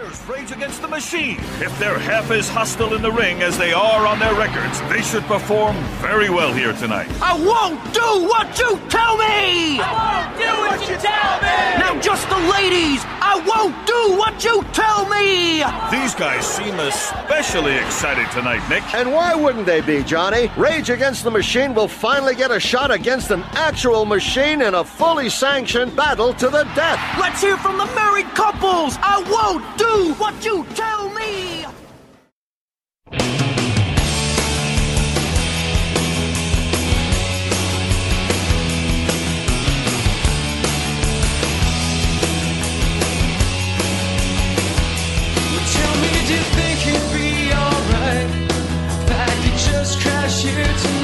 There's Rage Against the Machine. If they're half as hostile in the ring as they are on their records, they should perform very well here tonight. I won't do what you tell me! I won't do what you tell me! Now just the ladies! I won't do what you tell me! These guys seem especially excited tonight, Nick. And why wouldn't they be, Johnny? Rage Against the Machine will finally get a shot against an actual machine in a fully sanctioned battle to the death. Let's hear from the married couples! I won't do what you tell me! Crash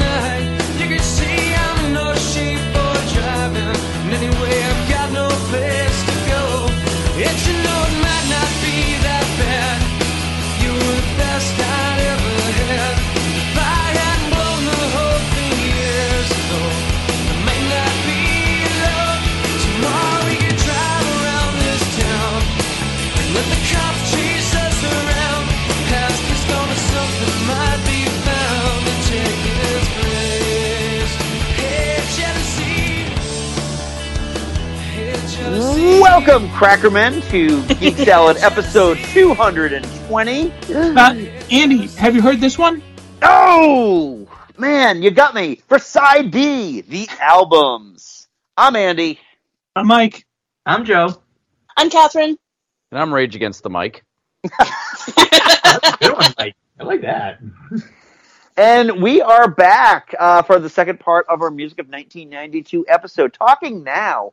Welcome, Crackermen, to Geek Salad episode 220. Uh, Andy, have you heard this one? Oh, man, you got me for side B, the albums. I'm Andy. I'm Mike. I'm Joe. I'm Catherine. And I'm Rage Against the Mic. Good one, Mike. I like that. And we are back uh, for the second part of our Music of 1992 episode, talking now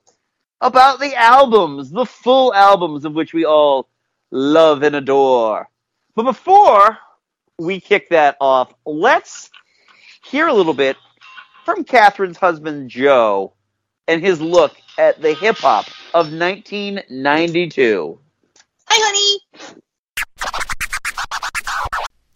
about the albums, the full albums of which we all love and adore. But before we kick that off, let's hear a little bit from Catherine's husband, Joe, and his look at the hip hop of 1992. Hi, honey.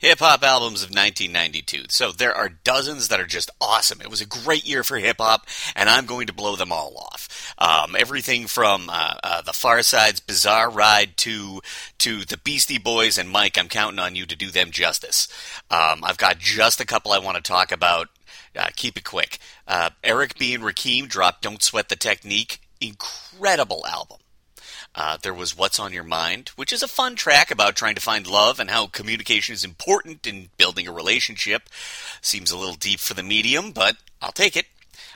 Hip hop albums of 1992. So there are dozens that are just awesome. It was a great year for hip hop, and I'm going to blow them all off. Um, everything from uh, uh, the Pharcyde's Bizarre Ride to to the Beastie Boys and Mike. I'm counting on you to do them justice. Um, I've got just a couple I want to talk about. Uh, keep it quick. Uh, Eric B. and Rakim dropped "Don't Sweat the Technique." Incredible album. Uh, there was What's on Your Mind, which is a fun track about trying to find love and how communication is important in building a relationship. Seems a little deep for the medium, but I'll take it.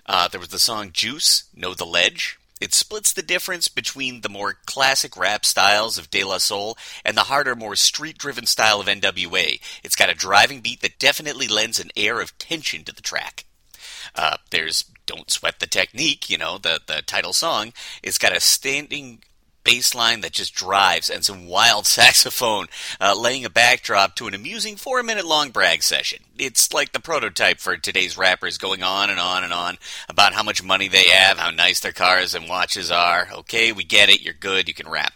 Uh, there was the song Juice, Know the Ledge. It splits the difference between the more classic rap styles of De La Soul and the harder, more street driven style of NWA. It's got a driving beat that definitely lends an air of tension to the track. Uh, there's Don't Sweat the Technique, you know, the, the title song. It's got a standing bass line that just drives and some wild saxophone uh, laying a backdrop to an amusing four minute long brag session. It's like the prototype for today's rappers going on and on and on about how much money they have, how nice their cars and watches are. Okay, we get it, you're good, you can rap.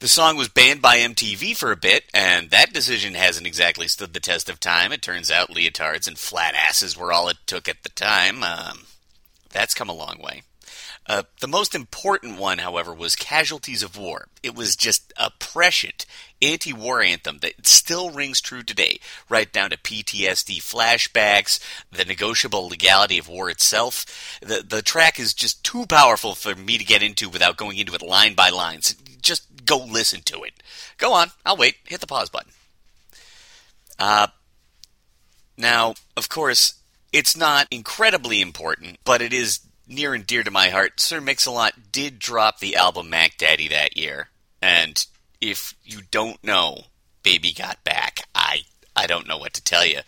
The song was banned by MTV for a bit, and that decision hasn't exactly stood the test of time. It turns out leotards and flat asses were all it took at the time. Um, that's come a long way. Uh, the most important one, however, was Casualties of War. It was just a prescient anti war anthem that still rings true today, right down to PTSD flashbacks, the negotiable legality of war itself. The, the track is just too powerful for me to get into without going into it line by line. So just go listen to it. Go on, I'll wait. Hit the pause button. Uh, now, of course, it's not incredibly important, but it is near and dear to my heart. Sir Mix-a-Lot did drop the album Mac Daddy that year, and if you don't know, Baby Got Back, I I don't know what to tell you.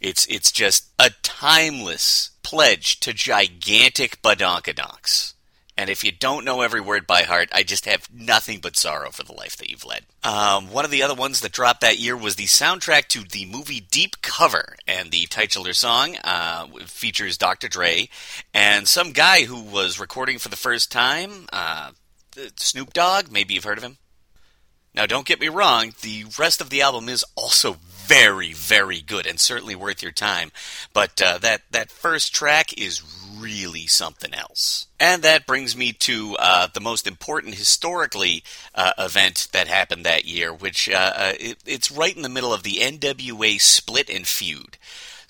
It's it's just a timeless pledge to gigantic badonkadonks. And if you don't know every word by heart, I just have nothing but sorrow for the life that you've led. Um, one of the other ones that dropped that year was the soundtrack to the movie Deep Cover, and the titular song uh, features Dr. Dre and some guy who was recording for the first time, uh, Snoop Dogg. Maybe you've heard of him. Now, don't get me wrong, the rest of the album is also very, very good and certainly worth your time. But uh, that that first track is really something else. And that brings me to uh, the most important historically uh, event that happened that year, which uh, uh, it, it's right in the middle of the NWA split and feud.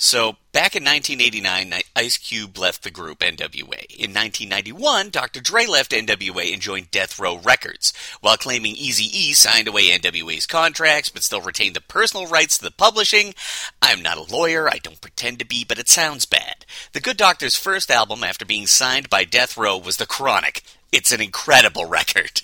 So, back in 1989, Ice Cube left the group NWA. In 1991, Dr. Dre left NWA and joined Death Row Records, while claiming Eazy-E signed away NWA's contracts but still retained the personal rights to the publishing. I'm not a lawyer, I don't pretend to be, but it sounds bad. The Good Doctor's first album after being signed by Death Row was The Chronic. It's an incredible record.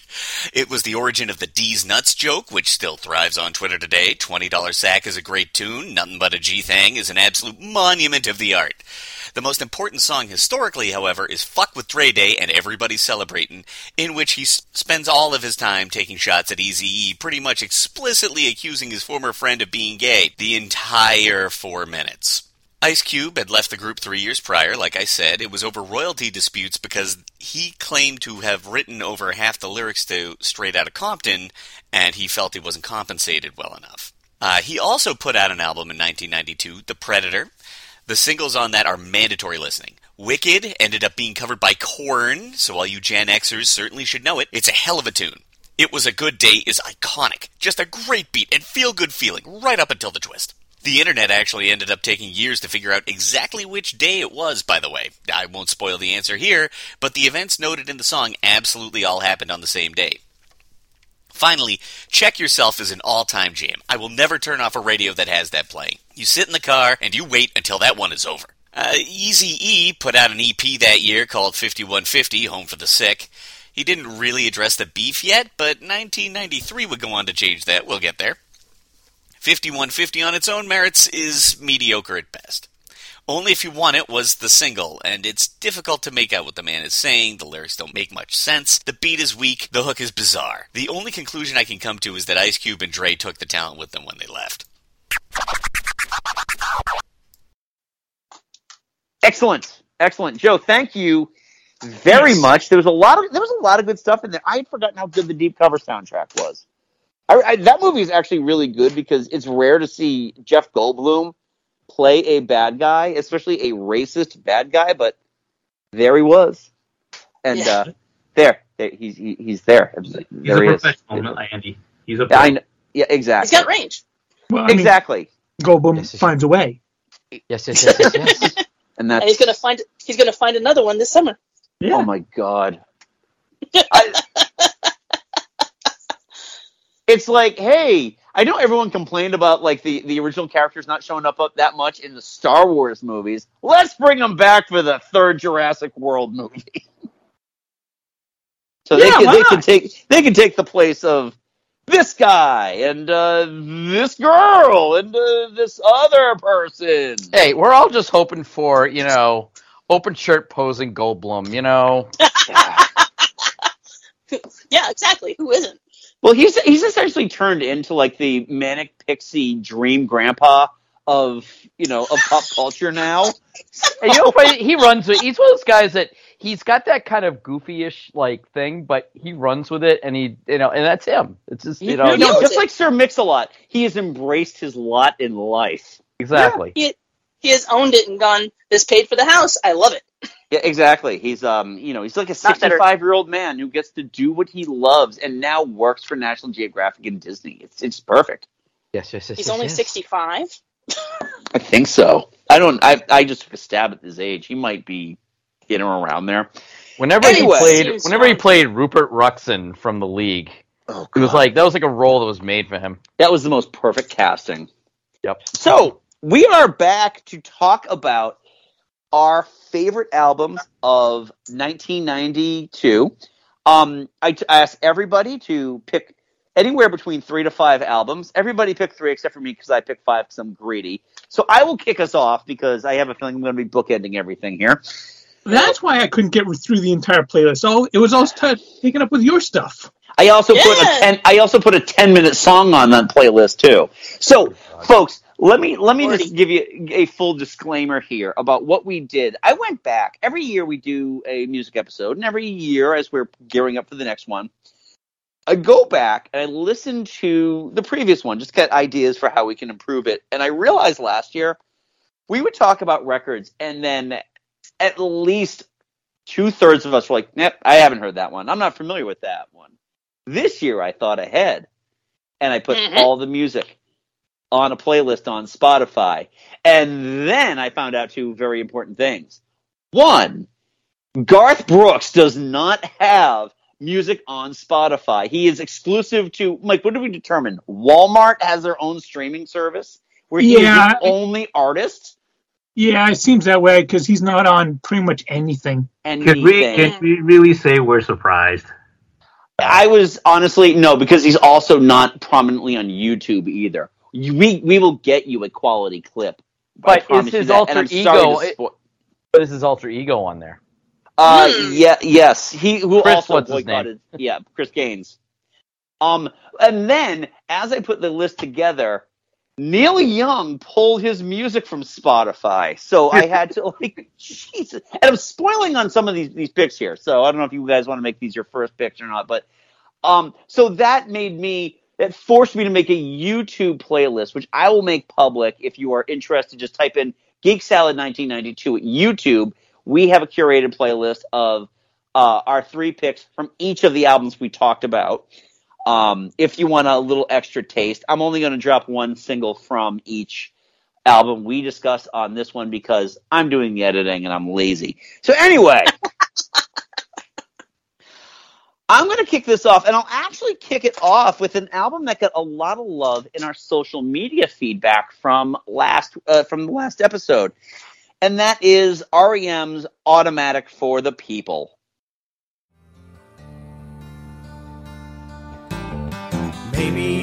It was the origin of the Deez Nuts joke, which still thrives on Twitter today. $20 Sack is a great tune. Nothing But a G Thang is an absolute monument of the art. The most important song historically, however, is Fuck with Dre Day and Everybody's Celebrating, in which he spends all of his time taking shots at Eazy-E, pretty much explicitly accusing his former friend of being gay the entire four minutes. Ice Cube had left the group three years prior, like I said. It was over royalty disputes because he claimed to have written over half the lyrics to Straight Outta Compton, and he felt he wasn't compensated well enough. Uh, he also put out an album in 1992, The Predator. The singles on that are mandatory listening. Wicked ended up being covered by Korn, so all you Gen Xers certainly should know it. It's a hell of a tune. It Was a Good Day is iconic. Just a great beat and feel good feeling right up until the twist. The internet actually ended up taking years to figure out exactly which day it was, by the way. I won't spoil the answer here, but the events noted in the song absolutely all happened on the same day. Finally, Check Yourself is an all time jam. I will never turn off a radio that has that playing. You sit in the car and you wait until that one is over. Uh, Easy E put out an EP that year called 5150 Home for the Sick. He didn't really address the beef yet, but 1993 would go on to change that. We'll get there. 5150 on its own merits is mediocre at best. Only If You Want It was the single, and it's difficult to make out what the man is saying. The lyrics don't make much sense. The beat is weak. The hook is bizarre. The only conclusion I can come to is that Ice Cube and Dre took the talent with them when they left. Excellent, excellent, Joe. Thank you very Yes. much. There was a lot of there was a lot of good stuff in there. I had forgotten how good the Deep Cover soundtrack was. I, I, that movie is actually really good because it's rare to see Jeff Goldblum play a bad guy, especially a racist bad guy. But there he was, and Yeah. uh, there, there he's he, he's there. He's there a he professional, not like Andy. He's a Yeah, yeah, exactly. He's got range. Well, I mean, exactly, Goldblum Yes, yes, finds a way. Yes, yes, yes, yes, yes. and And that's he's gonna find he's gonna find another one this summer. Yeah. oh my god. I- it's like, hey, I know everyone complained about like the the original characters not showing up, up that much in the Star Wars movies. Let's bring them back for the third Jurassic World movie. so they can they not? can take they can take the place of this guy and uh, this girl and uh, this other person. hey, we're all just hoping for, you know, open shirt posing Goldblum, you know. Yeah, exactly. Who isn't? Well, he's he's essentially turned into like the manic pixie dream grandpa of you know of pop culture now. And you know, he runs with. He's one of those guys that he's got that kind of goofy-ish like thing, but he runs with it, and he, you know, and that's him. It's just, you know, You know, knows just it. like Sir Mix-a-Lot, he has embraced his lot in life. exactly. He he has owned it and gone. This paid for the house. I love it. Yeah, exactly. He's um, you know, he's like a 65 year old man who gets to do what he loves and now works for National Geographic and Disney. It's it's perfect. Yes, yes, yes. He's yes, only yes. sixty five. I think so. I don't. I I just took a stab at his age. He might be in or around there. Whenever Anyway. he played, Seems whenever he played Rupert Ruxin from the League, Oh, it was like that was like a role that was made for him. that was the most perfect casting. Yep. So we are back to talk about our favorite albums of 1992. Um, I, t- I asked everybody to pick anywhere between three to five albums. Everybody picked three except for me because I picked five because I'm greedy. So I will kick us off because I have a feeling I'm going to be bookending everything here. That's why I couldn't get through the entire playlist. Oh, it was all t- taken up with your stuff. I also put a ten. I also put a ten minute song on that playlist too. So, folks, let me let me just give you a full disclaimer here about what we did. I went back every year we do a music episode, and every year as we're gearing up for the next one, I go back and I listen to the previous one, just get ideas for how we can improve it. And I realized last year we would talk about records, and then at least two thirds of us were like, "Nope, I haven't heard that one. I'm not familiar with that one." This year, I thought ahead, and I put Mhm. all the music on a playlist on Spotify, and then I found out two very important things. One, Garth Brooks does not have music on Spotify. He is exclusive to like what did we determine? Walmart has their own streaming service where he Yeah. is the only artist Yeah, it seems that way because he's not on pretty much anything. and Can we can we really say we're surprised? I was honestly no because he's also not prominently on YouTube either. You- We we will get you a quality clip. But is his alter ego? to spo- But is his alter ego on there? Uh, yeah, yes. He who Chris, also what's his name? boycotted. Yeah, Chris Gaines. Um, and then as I put the list together, Neil Young pulled his music from Spotify, so I had to like, Jesus. And I'm spoiling on some of these these picks here, so I don't know if you guys want to make these your first picks or not, but um, so that made me. That forced me to make a YouTube playlist, which I will make public if you are interested. Just type in Geek Salad 1992 at YouTube. We have a curated playlist of uh, our three picks from each of the albums we talked about. Um, if you want a little extra taste, I'm only going to drop one single from each album we discussed on this one because I'm doing the editing and I'm lazy. So anyway, I'm going to kick this off, and I'll actually kick it off with an album that got a lot of love in our social media feedback from last uh, from the last episode, and that is REM's "Automatic for the People." Maybe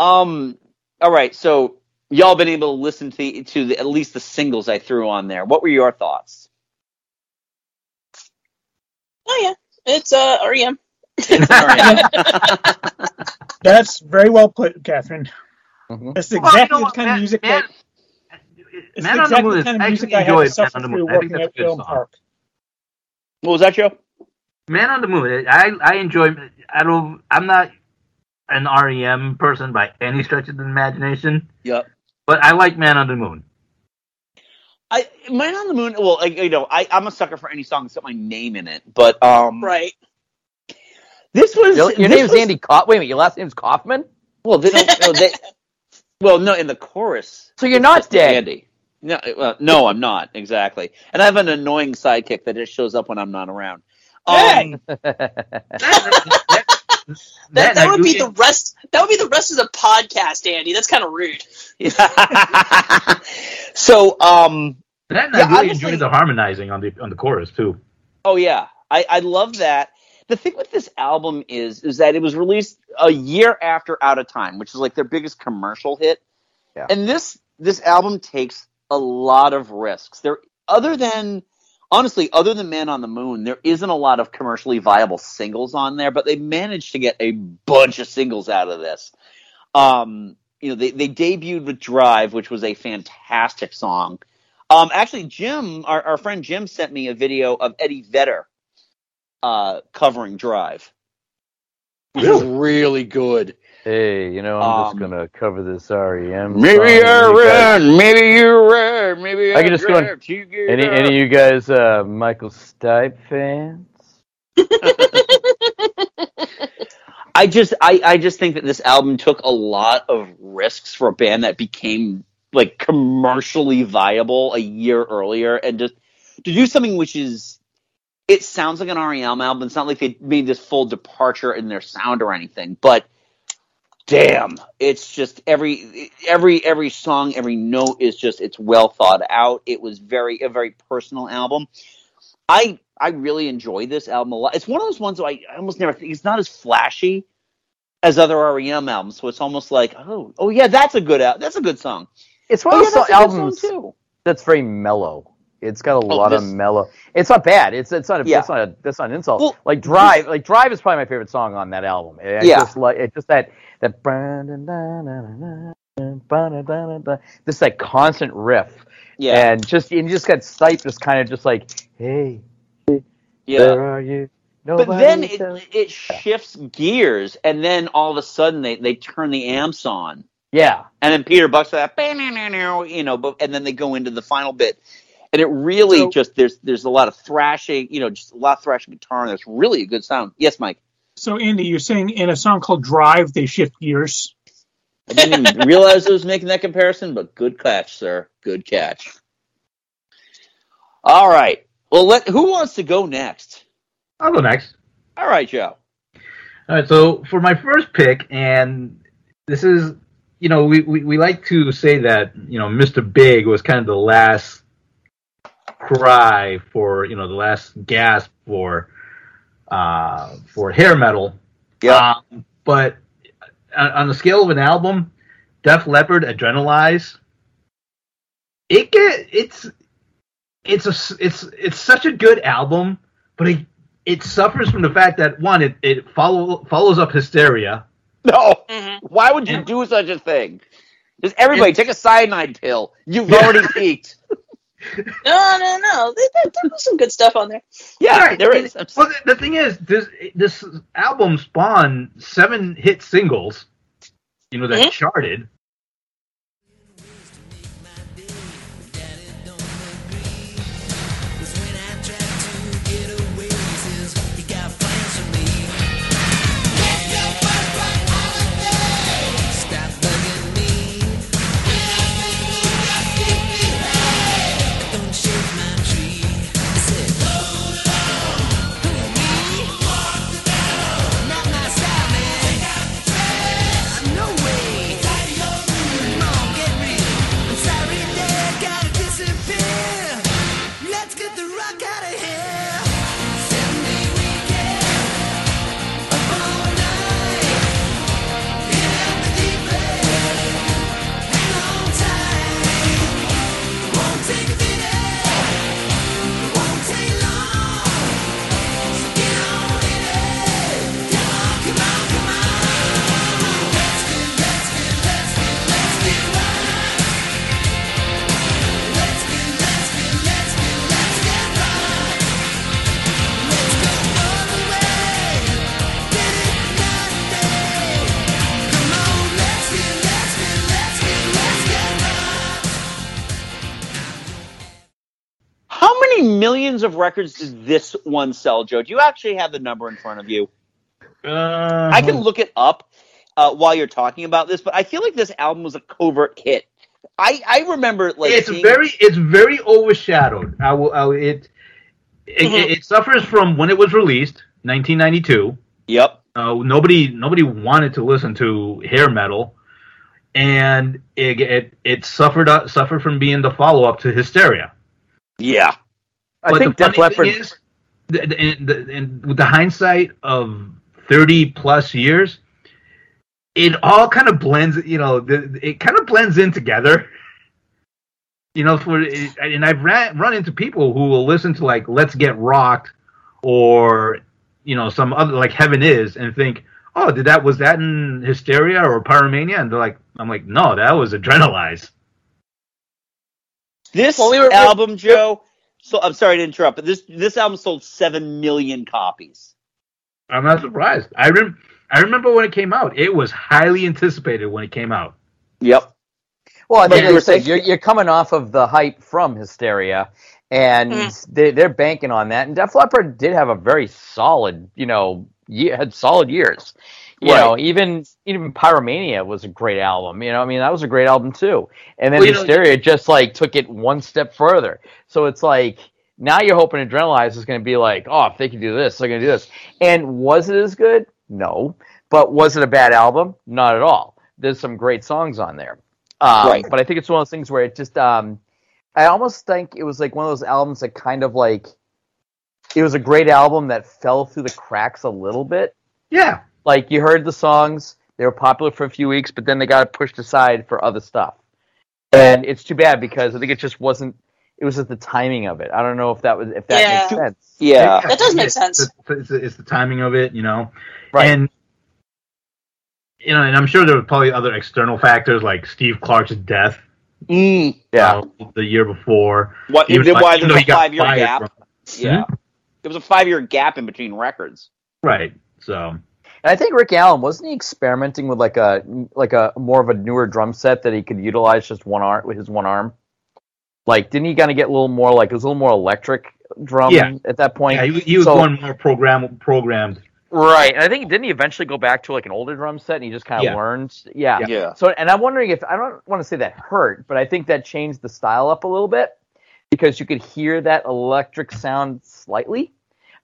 Um. All right, so y'all been able to listen to the, to the, at least the singles I threw on there. What were your thoughts? Oh yeah, it's uh REM. That's very well put, Catherine. Mhm. That's exactly you know the what, kind of music man- that it's Man the exactly the kind of music I had enjoyed to suffer Man on the through Moon. I think working at Film song. Park. What was that, Joe? Man on the Moon. I I enjoy. I don't. I'm not an REM person by any stretch of the imagination, Yep. but I like Man on the Moon. I Man on the Moon. Well, like, you know, I, I'm a sucker for any song that's got my name in it. But um, Right. this was Your, your this name's was- Andy. Co- Wait a minute. Your last name's Kaufman. Well, they don't. no, they, well, no, in the chorus. So you're not dead. Andy. No, well, no, I'm not exactly. And I have an annoying sidekick that just shows up when I'm not around. Hey! Um, That, that would be get- the rest. That would be the rest of the podcast, Andy. That's kind of rude. so, um, That and Yeah, I really honestly- enjoyed the harmonizing on the on the chorus too. Oh yeah, I, I love that. The thing with this album is is that it was released a year after Out of Time, which is like their biggest commercial hit. Yeah. And this this album takes a lot of risks. There other than honestly, other than Man on the Moon, there isn't a lot of commercially viable singles on there, but they managed to get a bunch of singles out of this. Um, you know, they, they debuted with Drive, which was a fantastic song. Um, actually, Jim, our, our friend Jim, sent me a video of Eddie Vedder uh, covering Drive, which is really good. Hey, you know, I'm Um, just gonna cover this REM. Maybe song. Any you're of red, maybe you're red, maybe I can just go on- drive to get Any up. any of you guys uh, Michael Stipe fans? I just I, I just think that this album took a lot of risks for a band that became like commercially viable a year earlier and just to do something which is it sounds like an REM album. It's not like they made this full departure in their sound or anything, but damn, it's just every every every song, every note is just it's well thought out. It was very a very personal album. I I really enjoy this album a lot. It's one of those ones that I, I almost never think it's not as flashy as other REM albums, so it's almost like oh oh yeah, that's a good al- that's a good song. It's one Oh, of yeah, those that's a good song, albums too. that's very mellow. It's got a Oh, lot of mellow. It's not bad. It's it's not a, Yeah. that's not a that's not an insult. Well, like Drive, like Drive is probably my favorite song on that album. I Yeah. just like it's just that that this like constant riff. Yeah. And just and you just got Stipe just kind of just like, hey, Yeah. where are you? But then it, it shifts gears, and then all of a sudden they, they turn the amps on, yeah, and then Peter Buck's that, you know, but and then they go into the final bit, and it really So- just there's there's a lot of thrashing, you know, just a lot of thrashing guitar, and there's really a good sound. Yes, Mike. So, Andy, you're saying in a song called Drive, they shift gears? I didn't even realize I was making that comparison, but good catch, sir. Good catch. All right. Well, let who wants to go next? I'll go next. All right, Joe. All right, so for my first pick, and this is, you know, we, we, we like to say that, you know, Mr. Big was kind of the last cry for, you know, the last gasp for, uh, for hair metal. Yeah. Um, but on, on the scale of an album, Def Leppard, Adrenalize, it get it's it's a s- it's it's such a good album, but it it suffers from the fact that one it it follow follows up Hysteria. No. Mm-hmm. Why would you And- do such a thing? Just everybody take a cyanide pill. You've already peaked. No, no, no. There, there, there was some good stuff on there. Yeah, Right, there and- is. Well, the, the thing is, this this album spawned seven hit singles, you know, that Mhm. charted. Millions of records did this one sell, Joe? Do you actually have the number in front of you? Uh, I can look it up uh, while you're talking about this, but I feel like this album was a covert hit. I, I remember like it's seeing- very it's very overshadowed. I will, I will it, it, Mhm. it it suffers from when it was released, 1992. Yep. Uh, nobody nobody wanted to listen to hair metal, and it it, it suffered uh, suffered from being the follow up to Hysteria. Yeah. I But think the Def funny thing Leppard. is, the, the, and, and with the hindsight of 30 plus years, it all kind of blends. You know, the, it kind of blends in together. You know, for and I've ran, run into people who will listen to like "Let's Get Rocked" or you know some other like "Heaven Is" and think, "Oh, did that was that in Hysteria or Pyromania?" And they're like, "I'm like, no, that was Adrenalize." This Well, we were- album, Joe. So I'm sorry to interrupt, but this this album sold seven million copies. I'm not surprised. I rem- I remember when it came out. It was highly anticipated when it came out. Yep. Well, I But think they like were I said, saying- you're, you're coming off of the hype from Hysteria, and Mm. they, they're banking on that. And Def Leppard did have a very solid, you know, ye- had solid years. You Right. know, even even Pyromania was a great album. You know, I mean that was a great album too. And then Well, you know- Hysteria just like took it one step further. So it's like now you're hoping Adrenalize is going to be like, oh, if they can do this, they're going to do this. And was it as good? No. But was it a bad album? Not at all. There's some great songs on there. Um, Right. But I think it's one of those things where it just, um, I almost think it was like one of those albums that kind of like, it was a great album that fell through the cracks a little bit. Yeah. Like you heard the songs, they were popular for a few weeks, but then they got pushed aside for other stuff. And it's too bad because I think it just wasn't. It was just the timing of it. I don't know if that was if that Yeah. makes sense. Yeah. That does make It's- sense. It's, it's, it's the timing of it, you know. Right. And you know, and I'm sure there were probably other external factors like Steve Clark's death Mm. Yeah. uh, the year before. What? He was like- why even there's he got five year fired gap? from- Yeah. There was a five year gap in between records. Right. So And I think Rick Allen wasn't he experimenting with like a like a more of a newer drum set that he could utilize just one arm with his one arm. Like, didn't he kind of get a little more like it was a little more electric drum Yeah. at that point? yeah, he, he was So- going more program programmed. right. And I think didn't he eventually go back to like an older drum set and he just kind of Yeah. learned? Yeah. Yeah. So, and I'm wondering if I don't want to say that hurt, but I think that changed the style up a little bit because you could hear that electric sound slightly.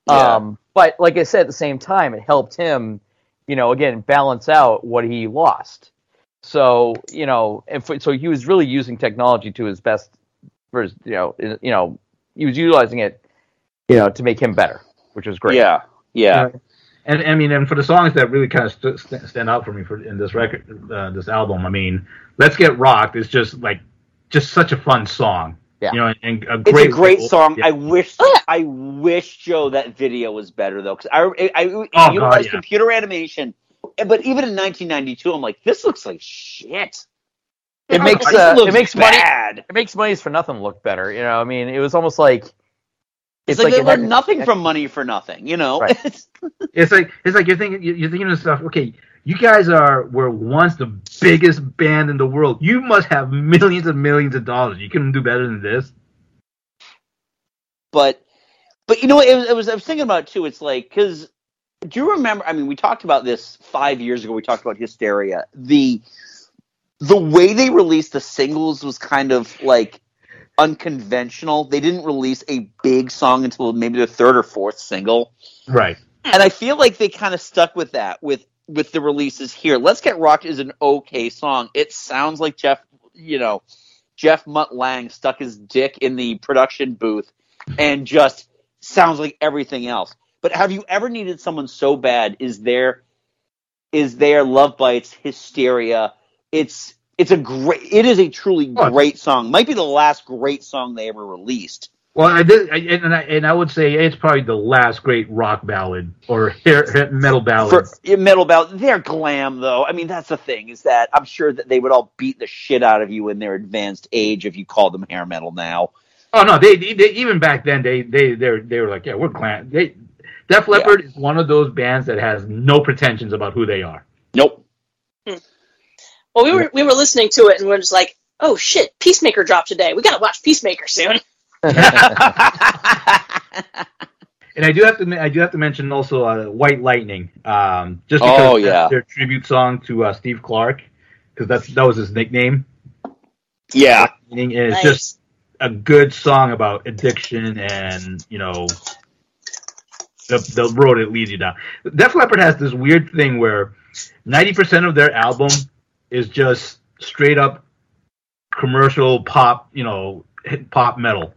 Yeah. Um, but like I said, at the same time, it helped him, you know, again balance out what he lost. So you know, if so, he was really using technology to his best. For his, you know, you know, he was utilizing it, you know, to make him better, which was great. Yeah. Yeah. And I mean, and for the songs that really kind of st- st- stand out for me for in this record, uh, this album, I mean, "Let's Get Rocked" is just like just such a fun song. Yeah. You know, and a It's great a great little- song. Yeah. I wish, Oh, yeah. I wish Joe that video was better though, because I, I, I Oh, utilized yeah. computer animation, but even in 1992, I'm like, this looks like shit. It makes uh, it looks makes money. bad. It makes money's for nothing look better. You know, I mean, it was almost like It's, like, it they learned had- nothing from money for nothing, you know. Right. It's- It's like it's like you're thinking you're thinking of stuff. Okay, you guys are were once the biggest band in the world. You must have millions and millions of dollars. You can do better than this. but, but you know, it was, it was. I was thinking about it too. It's like because do you remember? I mean, we talked about this five years ago. We talked about Hysteria. The the way they released the singles was kind of like unconventional. They didn't release a big song until maybe the third or fourth single. Right. and I feel like they kind of stuck with that with with the releases here. Let's Get Rocked is an okay song. It sounds like Jeff, you know, Jeff Mutt Lange stuck his dick in the production booth and just sounds like everything else. But have you ever needed someone so bad? Is there is there Love Bites Hysteria? It's it's a great. It is a truly great song. Might be the last great song they ever released. Well, I did, I, and I and I would say it's probably the last great rock ballad or hair, hair- metal ballad. for yeah, metal ballad. They're glam though. I mean, that's the thing is that I'm sure that they would all beat the shit out of you in their advanced age if you called them hair metal now. oh no, they, they, they even back then they they they were, they were like, yeah, we're glam. They Def Leppard is one of those bands that has no pretensions about who they are. Nope. Hmm. Well, we were we were listening to it and we are just like, oh shit, Peacemaker dropped today. We gotta watch Peacemaker soon. And I do have to I do have to mention also uh, White Lightning, um, just because Oh, yeah. their tribute song to uh, Steve Clark, because that's that was his nickname. Yeah. And it's Nice. just a good song about addiction and you know the the road it leads you down. Def Leppard has this weird thing where ninety percent of their album is just straight up commercial pop, you know, pop metal.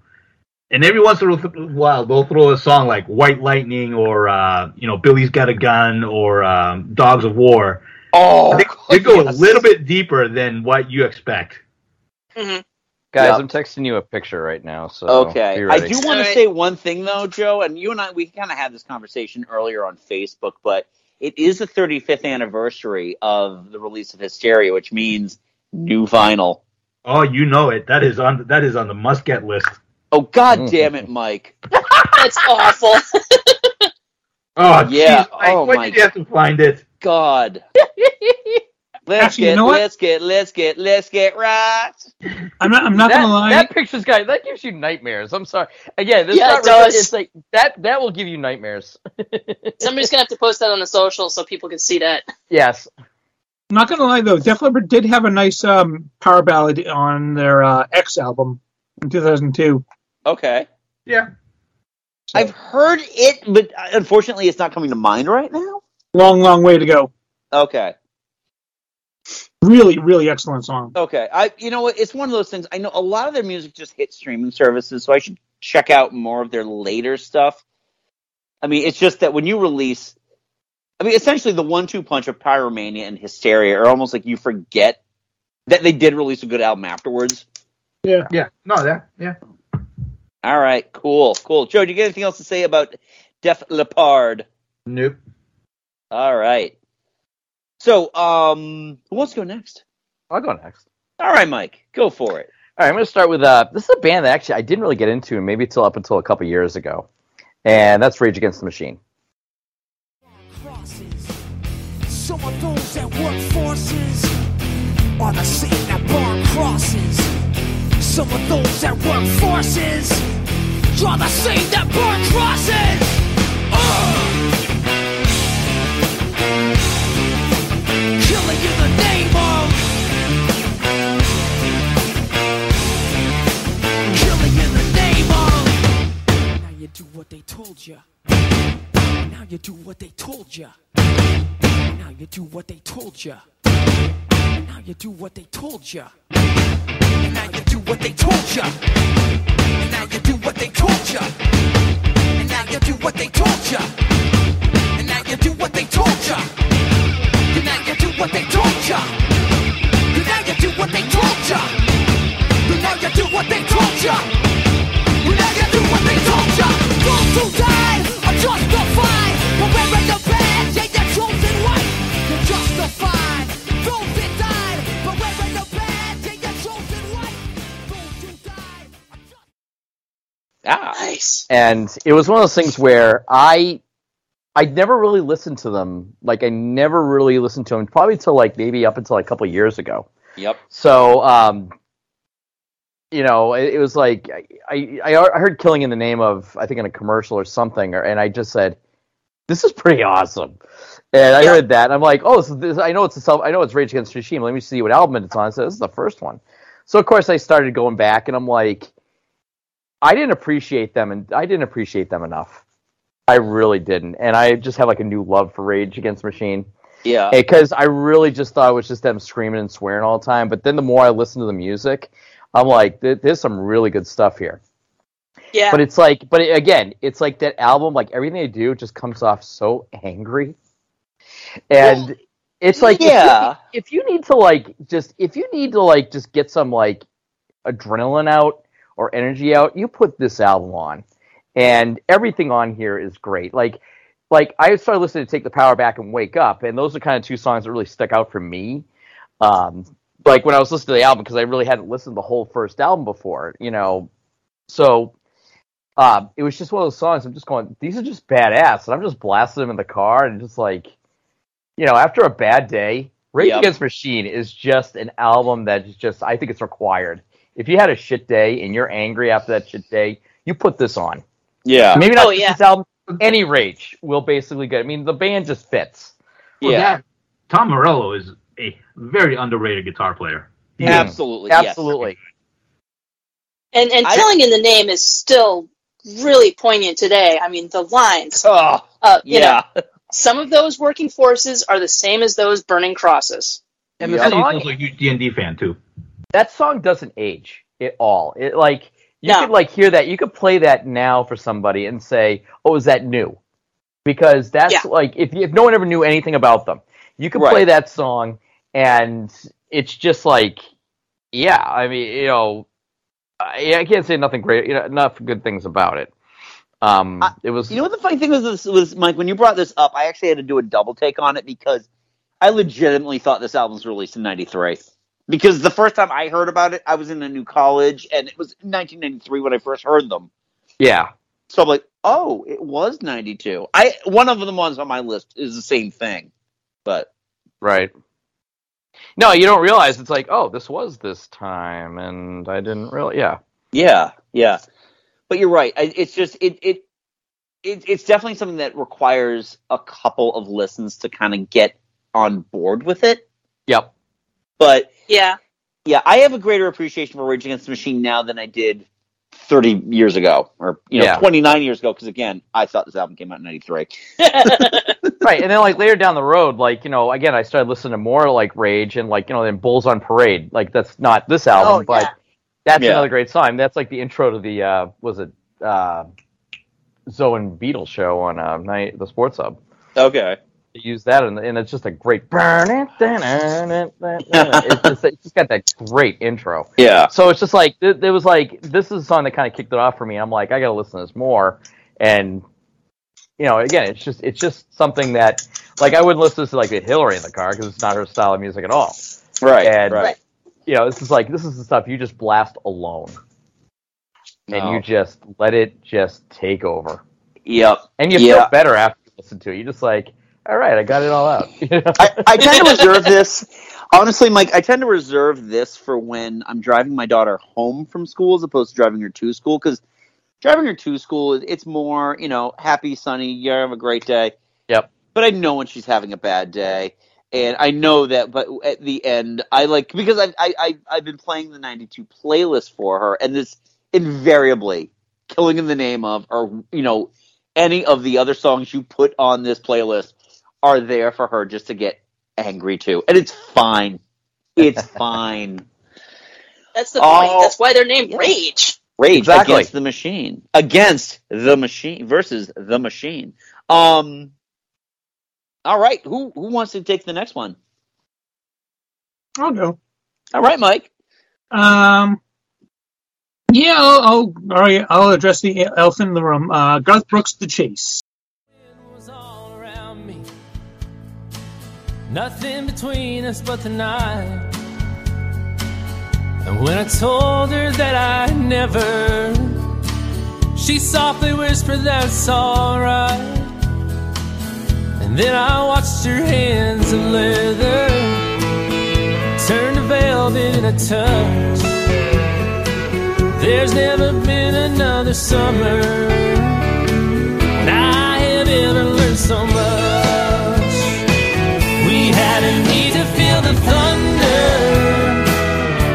And every once in a while, they'll throw a song like "White Lightning" or uh, you know, "Billy's Got a Gun" or um, "Dogs of War." Oh, They, they go a little bit deeper than what you expect. hmm Guys, Yep. I'm texting you a picture right now. So Okay. be I do want to say one thing though, Joe, and you and I we kind of had this conversation earlier on Facebook, but it is the 35th anniversary of the release of Hysteria, which means new vinyl. Oh, you know it. That is on that is on the must get list. Oh god damn it, Mike. That's awful. Oh Yeah. geez, Mike, Oh, why my did you have to find it? God. Let's Actually, get, you know let's get, let's get, let's get right. I'm not. I'm not that, gonna lie. that picture's guy that gives you nightmares. I'm sorry. Again, this Yeah, not it does. It's like that. That will give you nightmares. Somebody's gonna have to post that on the social so people can see that. yes. I'm not gonna lie though. Def Leppard did have a nice um, power ballad on their uh, X album in 2002. Okay. Yeah. I've heard it, but unfortunately, it's not coming to mind right now. Long, long way to go. Okay. Really, really excellent song. Okay. I, you know what? It's one of those things. I know a lot of their music just hits streaming services, so I should check out more of their later stuff. I mean, it's just that when you release, I mean, essentially the one-two punch of Pyromania and Hysteria are almost like you forget that they did release a good album afterwards. Yeah. Yeah. No, that. Yeah. All right, cool, cool. Joe, do you get anything else to say about Def Leppard? Nope. All right. So, um, who wants to go next? I'll go next. All right, Mike, go for it. All right, I'm going to start with uh, this is a band that actually I didn't really get into, maybe until up until a couple years ago, and that's Rage Against the Machine. Some of those that work forces are the same that burn crosses. Some of those that work forces draw the same that burn crosses. Ugh. Killing in the name of. Killing in the name of. Now you do what they told you. Now you do what they told you. Now you do what they told you. Now you do what they told you. And now you do what they told you. And now you do what they told you. And now you do what they told you. And now you do what they told you. And now you do what they told you. And now you do what they told you. And now you do what they told you. And now you do what they told you. Those who and it was one of those things where I I never really listened to them. Like I never really listened to them probably till like maybe up until like, a couple years ago. Yep. So um, you know, it, it was like I, I I heard "Killing in the Name of" I think in a commercial or something, or, and I just said, "This is pretty awesome." And I heard that, and I'm like, "Oh, so this, I know it's a self. I know it's Rage Against the Machine. Let me see what album it's on." So "This is the first one." So of course I started going back, and I'm like, I didn't appreciate them, and I didn't appreciate them enough. I really didn't, and I just have like a new love for Rage Against Machine Yeah. Eh, because I really just thought it was just them screaming and swearing all the time. But then the more I listen to the music, I'm like, there- there's some really good stuff here. Yeah. But it's like, but it, again, it's like that album, like everything they do just comes off so angry, and it's like, if you- yeah. if you need to like just if you need to like just get some like adrenaline out or energy out, you put this album on, and everything on here is great. Like, like I started listening to Take the Power Back and Wake Up, and those are kind of two songs that really stuck out for me. Um, like when I was listening to the album because I really hadn't listened to the whole first album before, you know. So uh, it was just one of those songs. I'm just going, these are just badass, and I'm just blasting them in the car, and just like, you know, after a bad day, Rage Yep. Against Machine is just an album that is just, I think it's required. If you had a shit day and you're angry after that shit day, you put this on. Yeah. Maybe not Oh, yeah. this album, any Rage will basically get. I mean, the band just fits. Well, Yeah. that- Tom Morello is a very underrated guitar player. He is. Absolutely. yes. Absolutely. And and I- killing in the name is still really poignant today. I mean, the lines. Oh, Uh, you yeah. know, some of those working forces are the same as those burning crosses. And the And he's song, also a huge D&D fan, too. That song doesn't age at all. It like you No. could like hear that. You could play that now for somebody and say, "Oh, is that new?" Because that's Yeah. like if if no one ever knew anything about them, you could play that song and it's just like, yeah. I mean, you know, I, I can't say nothing great, you know, enough good things about it. Um, I- it was You know what the funny thing was, was, was, Mike, when you brought this up, I actually had to do a double take on it because I legitimately thought this album was released in 93. Because the first time I heard about it, I was in a new college, and it was 1993 when I first heard them. yeah. So I'm like, oh, it was 92. I One of the ones on my list is the same thing. But, Right. No, you don't realize it's like, oh, this was this time, and I didn't really. Yeah, Yeah, yeah. But you're right. It's just it it, it it's definitely something that requires a couple of listens to kind of get on board with it. Yep. But Yeah. yeah, I have a greater appreciation for Rage Against the Machine now than I did 30 years ago, or you know, Yeah. 29 years ago. Because again, I thought this album came out in '93. right. And then like later down the road, like you know, again, I started listening to more like Rage and like you know, then Bulls on Parade. Like that's not this album, Oh, but yeah. that's Yeah. another great song. That's like the intro to the uh, was it uh, Zoe and Beatles show on uh, night the Sports Hub. Okay. They use that, and, and it's just a great. burn it, it's, just, it's just got that great intro. Yeah. So it's just like it, it was like this is a song that kind of kicked it off for me. I'm like, I gotta listen to this more, and you know, again, it's just it's just something that like I wouldn't listen to like Hillary in the car because it's not her style of music at all. Right. And right. you know, this is like this is the stuff you just blast alone, and you just let it just take over, Yep. and you Yeah. feel better after you listen to it. You're just like, all right, I got it all out. I, I tend to reserve this. Honestly, Mike, I tend to reserve this for when I'm driving my daughter home from school as opposed to driving her to school. Because driving her to school, it's more, you know, happy, sunny, you have a great day. Yep. But I know when she's having a bad day. And I know that, but at the end, I like, because I've, I, I, I've been playing the 92 playlist for her, and this invariably, Killing in the Name of, or, you know, any of the other songs you put on this playlist are there for her just to get angry too, And it's fine. It's fine. That's the Oh, point. That's why they're named Rage. Rage Exactly. against the machine. Against the machine versus the machine. Um all right, who who wants to take the next one? I'll go. All right, Mike. Um, yeah, I'll, I'll, all right, I'll address the elf in the room. Uh, Garth Brooks, The Chase. Nothing between us but the night. And when I told her that I never, she softly whispered, That's alright. And then I watched her hands of leather turn to velvet in a touch. There's never been another summer and I have ever learned so much. The thunder,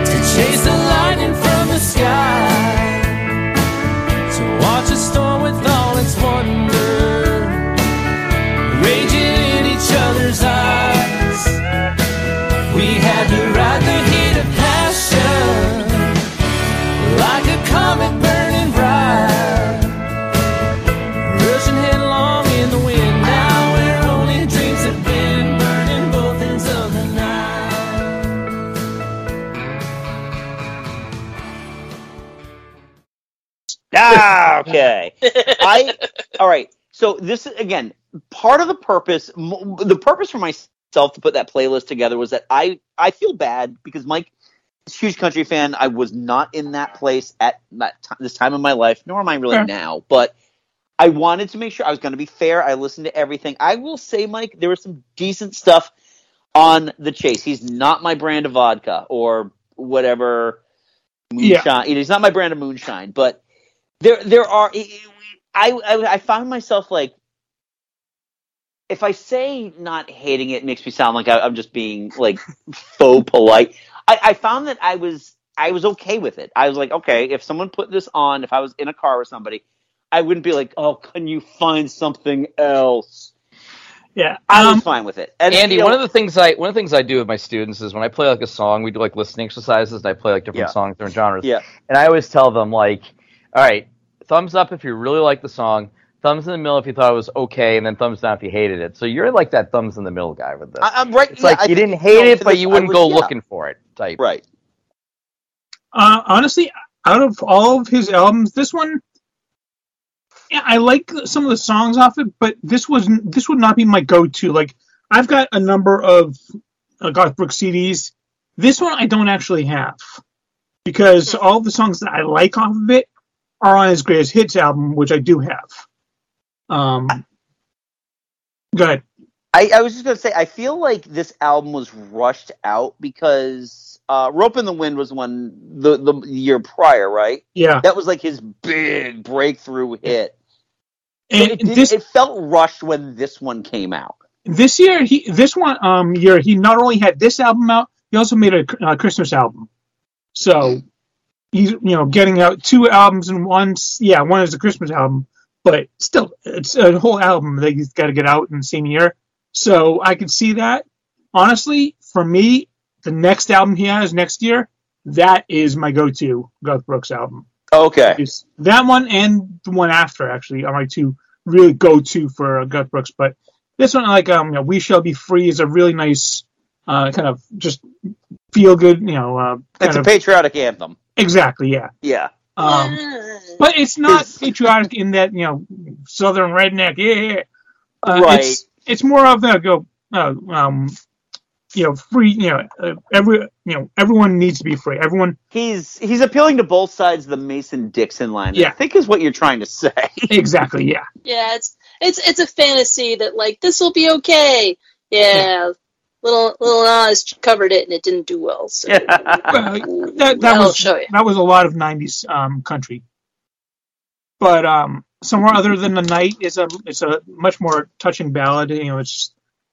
to chase the lightning from the sky, I all right. So this is again part of the purpose. m- The purpose for myself to put that playlist together was that I I feel bad because Mike is a huge country fan. I was not in that place at that ti- this time of my life, nor am I really now. But I wanted to make sure I was going to be fair. I listened to everything. I will say, Mike, there was some decent stuff on the chase. He's not my brand of vodka or whatever Yeah. moonshine. He's not my brand of moonshine, but there there are. I I, I found myself like. If I say not hating it, it makes me sound like I, I'm just being like faux polite. I, I found that I was I was okay with it. I was like, okay, if someone put this on, if I was in a car with somebody, I wouldn't be like, oh, can you find something else? Yeah. I Um, was fine with it. And Andy, you know, one of the things I one of the things I do with my students is when I play like a song, we do like listening exercises, and I play like different Yeah. songs, different genres. Yeah. And I always tell them like, all right, thumbs up if you really like the song, thumbs in the middle if you thought it was okay, and then thumbs down if you hated it. So you're like that thumbs in the middle guy with this. I, I'm right. it's yeah, like I you didn't hate it, but this, you wouldn't was- go yeah, looking for it. Type. Right. Uh, honestly, out of all of his albums, this one, yeah, I like some of the songs off it, but this was this would not be my go-to. Like, I've got a number of uh, Garth Brooks CDs. This one I don't actually have because all the songs that I like off of it are on his greatest hits album, which I do have. Um, go ahead. I, I was just gonna say, I feel like this album was rushed out because uh, "Ropin' the Wind" was one the the year prior, right? Yeah. That was like his big breakthrough hit. And it, this it felt rushed when this one came out. this year, he this one um year he not only had this album out, he also made a uh, Christmas album. So he's you know getting out two albums in one. Yeah, one is a Christmas album, but still, it's a whole album that he's got to get out in the same year. So I could see that. Honestly, for me, the next album he has next year, that is my go-to Garth Brooks album. Okay. It's that one and the one after actually are my two really go-to for uh, Garth Brooks. But this one, like um, you know, "We Shall Be Free" is a really nice, uh, kind of just feel good. You know, uh, It's a patriotic anthem. Exactly, yeah. Yeah. Um, but it's not patriotic in that you know Southern redneck. Yeah, uh, Right. It's it's more of a go. Uh, um, you know, free. You know, uh, every you know everyone needs to be free. Everyone. He's he's appealing to both sides of the Mason Dixon line. Yeah. I think is what you're trying to say. Exactly. Yeah. Yeah, it's it's it's a fantasy that like this will be okay. Yeah, little little Nas covered it and it didn't do well. So Well, that that I'll was show you. that was a lot of '90s um, country. But um, somewhere other than the night is a it's a much more touching ballad. You know, it's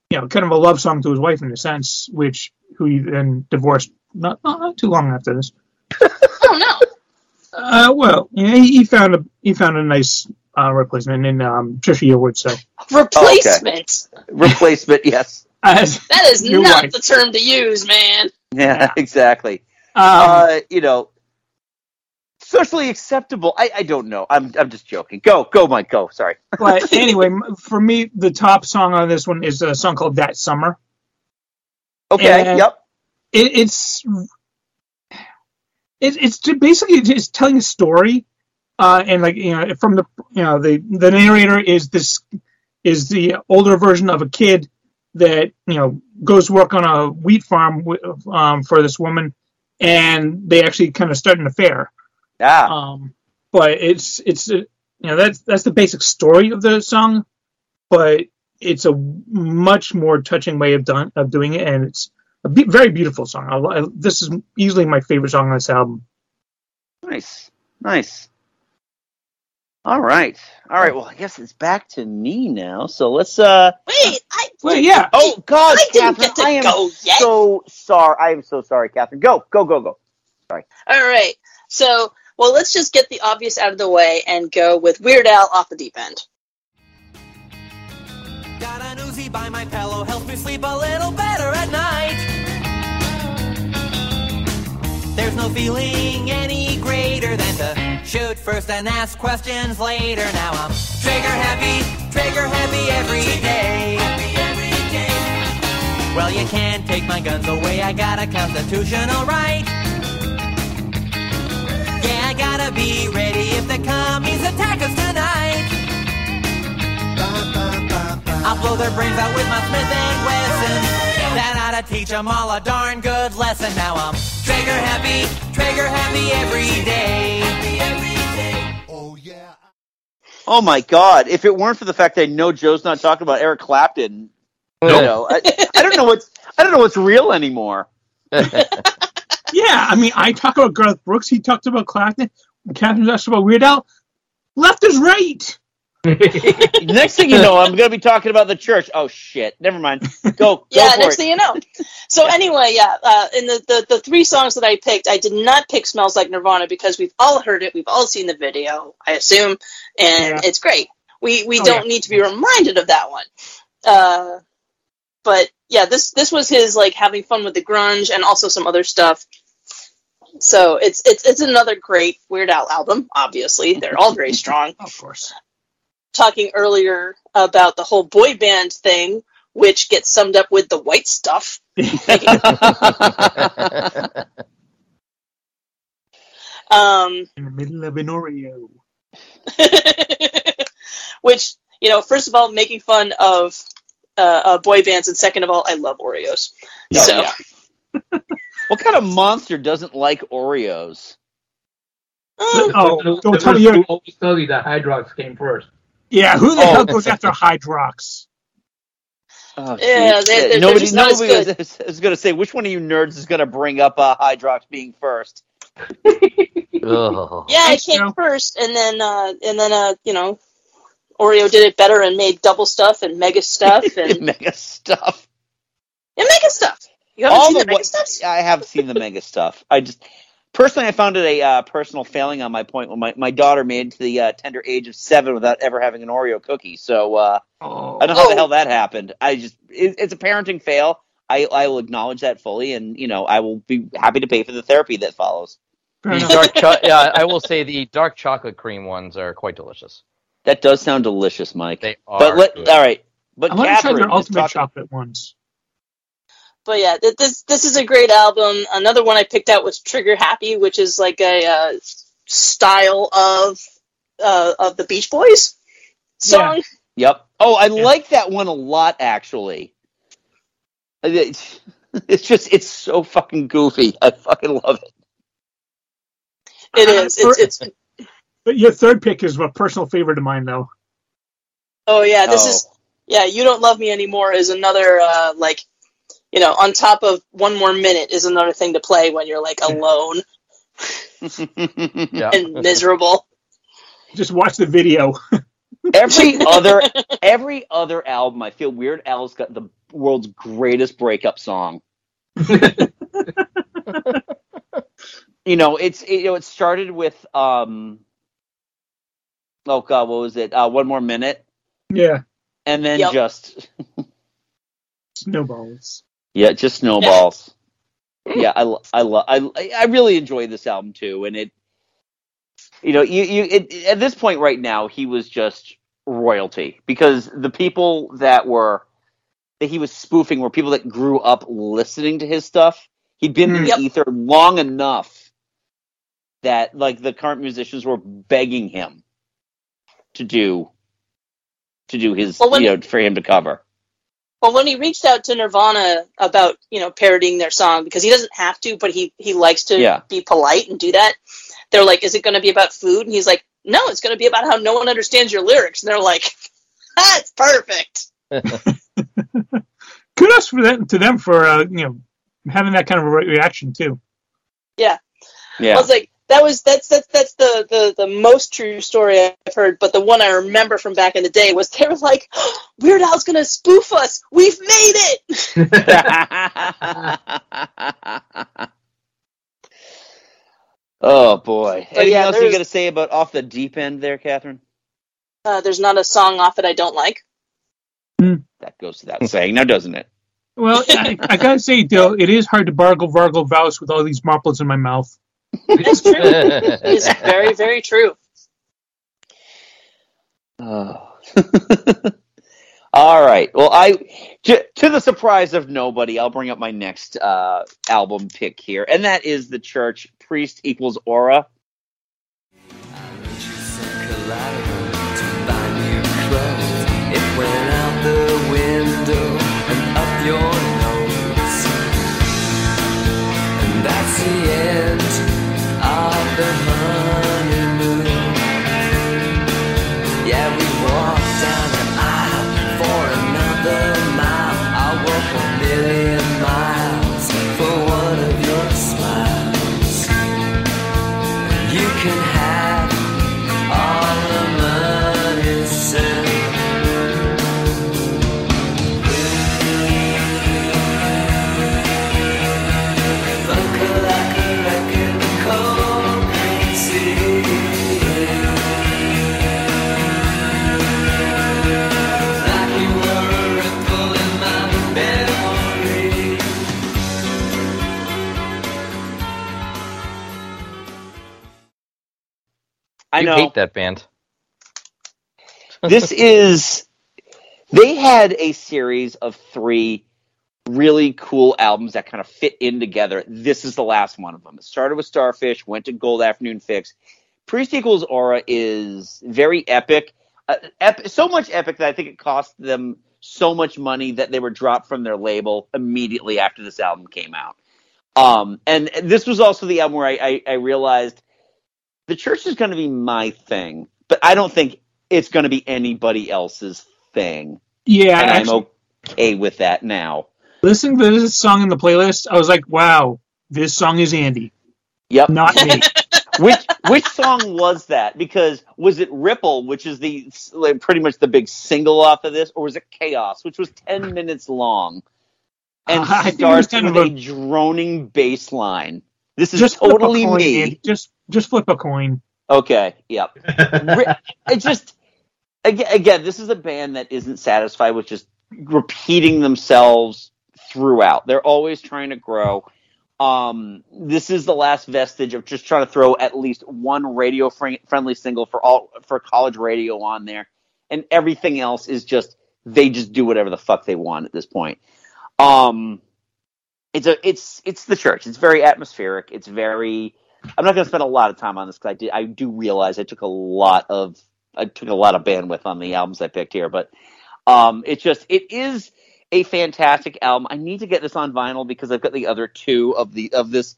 you know kind of a love song to his wife in a sense, which who he then divorced not not, not too long after this. oh no. Uh, well, you know, he, he found a he found a nice uh, replacement in um, Trisha Yearwood. So Replacement. Replacement, yes. As That is not wife. the term to use, man. Yeah, exactly. Um, uh, you know, socially acceptable. I, I don't know. I'm I'm just joking. Go go Mike. Go. Sorry. but anyway, for me, the top song on this one is a song called "That Summer." Okay. And yep. It, it's it, it's basically just telling a story, uh, and like you know, from the you know the the narrator is this is the older version of a kid that you know goes work on a wheat farm um, for this woman, and they actually kind of start an affair. Yeah. Um, but it's it's uh, you know that's that's the basic story of the song, but it's a much more touching way of done of doing it, and it's a be- very beautiful song. I, li- this is easily my favorite song on this album. Nice. Nice. All right. All right. Well, I guess it's back to me now. So let's uh Wait, I Wait, yeah. Oh God, I didn't Catherine, get to I am go yet. so sorry. I am so sorry, Catherine. Go, go, go, go. Sorry. All right. So, well, let's just get the obvious out of the way and go with Weird Al off the deep end. Got an Uzi by my pillow, helps me sleep a little better at night. There's no feeling any greater than to shoot first and ask questions later. Now I'm trigger happy, trigger happy every day. Well, you can't take my guns away, I got a constitutional right. Yeah, I gotta be ready if the commies attack us tonight. I'll blow their brains out with my Smith and Wesson. That ought to teach them all a darn good lesson. Now I'm trigger happy, trigger happy every day. Oh, oh my God! If it weren't for the fact that I know Joe's not talking about Eric Clapton, you Nope. know, I, I don't know what's I don't know what's real anymore. Yeah, I mean, I talk about Garth Brooks. He talked about Clapton. Catherine talks about Weird Al. Left is right. Next thing you know, I'm going to be talking about the church. Oh shit! Never mind. Go, go yeah, for next it. thing you know. So anyway, yeah, uh, in the, the the three songs that I picked, I did not pick "Smells Like Nirvana" because we've all heard it, we've all seen the video, I assume, and Yeah. it's great. We we Oh, don't yeah. need to be reminded of that one. Uh, but yeah, this this was his like having fun with the grunge and also some other stuff. So it's it's it's another great Weird Al album. Obviously, they're all very strong. Of course. Talking earlier about the whole boy band thing, which gets summed up with the white stuff. Um, In the middle of an Oreo. which you know, first of all, making fun of uh, uh, boy bands, and second of all, I love Oreos. Oh, so yeah. what kind of monster doesn't like Oreos? Oh, The don't tell me you're. always tell you that Hydrox came first. Yeah, who the Oh. hell goes after Hydrox? Oh, Yeah, geez. they- they're- they're nobody, just not as nobody good. was, was going to say which one of you nerds is going to bring up uh, Hydrox being first. Ugh. Yeah, it came first, and then uh, and then uh, you know, Oreo did it better and made double stuff and mega stuff and mega stuff. and mega stuff. You haven't All seen the, the mega what- stuffs? I have seen the mega stuff. I just personally, I found it a uh, personal failing on my point when my, my daughter made it to the uh, tender age of seven without ever having an Oreo cookie. So uh, I don't know how the Oh. hell that happened. I just it, it's a parenting fail. I, I will acknowledge that fully, and you know I will be happy to pay for the therapy that follows. The dark cho- yeah, I will say the dark chocolate cream ones are quite delicious. That does sound delicious, Mike. They are. But let, good. all right, but I want to try their ultimate talking- chocolate ones. But yeah, this this is a great album. Another one I picked out was Trigger Happy, which is like a uh, style of uh, of the Beach Boys song. Yep. Oh, I like that one a lot, actually. It's, it's just it's so fucking goofy. I fucking love it. It is. It's it's. But your third pick is a personal favorite of mine, though. Oh yeah, this Oh. is. Yeah, you don't love me anymore is another uh, like, you know, on top of one more minute is another thing to play when you're like alone Yeah. and miserable. Just watch the video. Every other every other album, I feel Weird Al's got the world's greatest breakup song. you know, it's it, you know it started with um oh god, what was it? Uh, one more minute, Yeah, and then Yep. just snowballs. Yeah, just snowballs. yeah, I I love I I really enjoy this album too, and it you know you you it, at this point right now he was just royalty because the people that were that he was spoofing were people that grew up listening to his stuff. He'd been in the hmm. Yep. ether long enough that like the current musicians were begging him to do to do his Well, you know for him to cover. Well, when he reached out to Nirvana about you know parodying their song because he doesn't have to, but he he likes to Yeah. be polite and do that. They're like, "Is it going to be about food?" And he's like, "No, it's going to be about how no one understands your lyrics." And they're like, "That's perfect." Kudos for them to them for uh, you know having that kind of a reaction too. Yeah. Yeah. I was like, that was that's that's that's the, the the most true story I've heard. But the one I remember from back in the day was they were like, "Weird Al's gonna spoof us. We've made it." oh boy! But Anything yeah, else you there's- got to say about off the deep end there, Catherine? Uh, there's not a song off it I don't like. That goes without saying, now doesn't it? Well, I, I gotta say, Dill, it is hard to bargle, vargle, vouse with all these marbles in my mouth. It's true. it's very very true. Oh. All right. Well, I to, to the surprise of nobody, I'll bring up my next uh, album pick here, and that is the Church Priest equals Aura. It went out the I you know hate that band. this is they had a series of three really cool albums that kind of fit in together. This is the last one of them. It started with Starfish, went to Gold Afternoon Fix. Priest equals Aura is very epic. Uh, ep- so much epic that I think it cost them so much money that they were dropped from their label immediately after this album came out. Um, and this was also the album where I, I, I realized the church is going to be my thing, but I don't think it's going to be anybody else's thing. Yeah, and I'm okay with that now. Listening to this song in the playlist, I was like, wow, this song is Andy, Yep. not me. which which song was that? Because was it Ripple, which is the like, pretty much the big single off of this, or was it Chaos, which was ten minutes long and Uh, I think it was starts with a, a- droning bass line? This is just totally coin, me. Andy. Just just flip a coin. Okay, yep. It's just again, this is a band that isn't satisfied with just repeating themselves throughout. They're always trying to grow. Um, this is the last vestige of just trying to throw at least one radio fri- friendly single for all for college radio on there, and everything else is just they just do whatever the fuck they want at this point. Um, it's a it's it's the church. It's very atmospheric. It's very. I'm not going to spend a lot of time on this because I did I do realize I took a lot of I took a lot of bandwidth on the albums I picked here, but um, it's just it is a fantastic album. I need to get this on vinyl because I've got the other two of the of this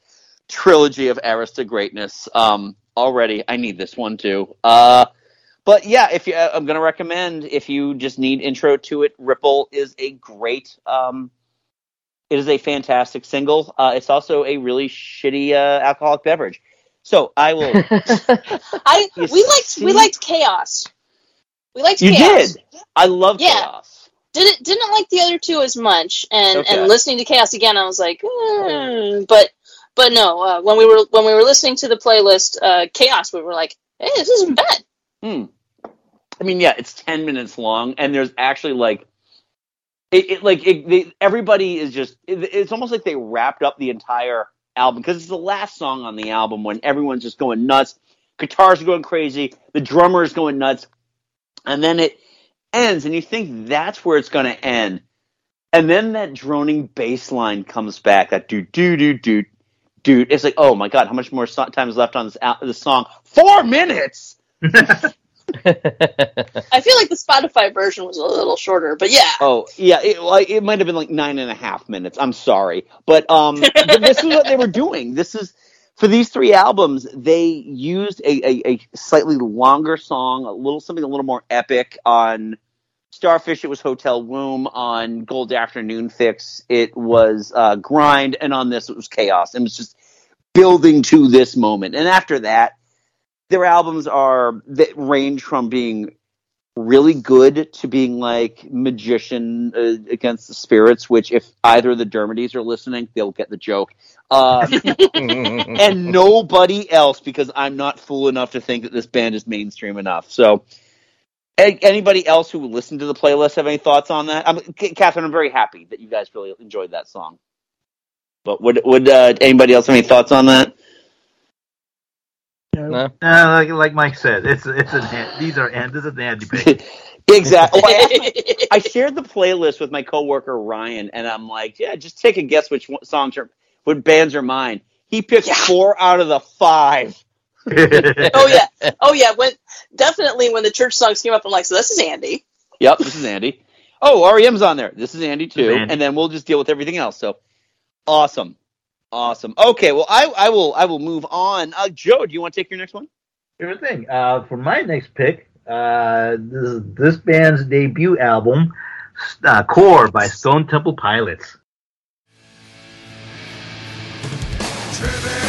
trilogy of Arista greatness um, already. I need this one too. Uh, but yeah, if you, I'm going to recommend if you just need intro to it, Ripple is a great. Um, it is a fantastic single. Uh, it's also a really shitty uh, alcoholic beverage. So I will. I we liked we liked chaos. We liked you chaos. did. I love Yeah. chaos. Didn't didn't like the other two as much, and Okay. and listening to chaos again, I was like, "Hmm," but but no. Uh, when we were when we were listening to the playlist, uh, chaos, we were like, hey, this isn't bad. Hmm. I mean, yeah, it's ten minutes long, and there's actually like, it, it like it, they, everybody is just. It, it's almost like they wrapped up the entire album because it's the last song on the album when everyone's just going nuts. Guitars are going crazy, the drummer is going nuts, and then it ends, and you think that's where it's going to end, and then that droning bass line comes back, that do do do do. Dude, it's like, oh my god, how much more so- time is left on this al- this song? Four minutes. I feel like the Spotify version was a little shorter, but yeah. Oh yeah, it like it might have been like nine and a half minutes. I'm sorry, but um, but this is what they were doing. This is for these three albums. They used a, a, a slightly longer song, a little something a little more epic on Starfish. It was Hotel Womb. On Gold Afternoon Fix, it was uh, Grind, and on this it was Chaos. And it was just building to this moment. And after that, their albums are that range from being really good to being like magician uh, against the spirits which if either of the dermodies are listening they'll get the joke. Uh, and nobody else because i'm not fool enough to think that this band is mainstream enough. So a- anybody else who listened to the playlist have any thoughts on that? I'm, catherine i'm very happy that you guys really enjoyed that song. But would would uh, anybody else have any thoughts on that No. Uh, like, like Mike said, it's it's an an- these are and this is an Andy pick. Exactly. I, I shared the playlist with my coworker Ryan, and I'm like, "Yeah, just take a guess which songs are, what bands are mine." He picked four out of the five. oh yeah, oh yeah. When definitely when the church songs came up, I'm like, so this is Andy. Yep, this is Andy. Oh, REM's on there. This is Andy too, is Andy. and then we'll just deal with everything else. So, awesome, awesome. Okay, well, I, I will I will move on. Uh, Joe, do you want to take your next one? Here's the thing. Uh, for my next pick, uh, this, this band's debut album, uh, Core by Stone Temple Pilots. Ooh,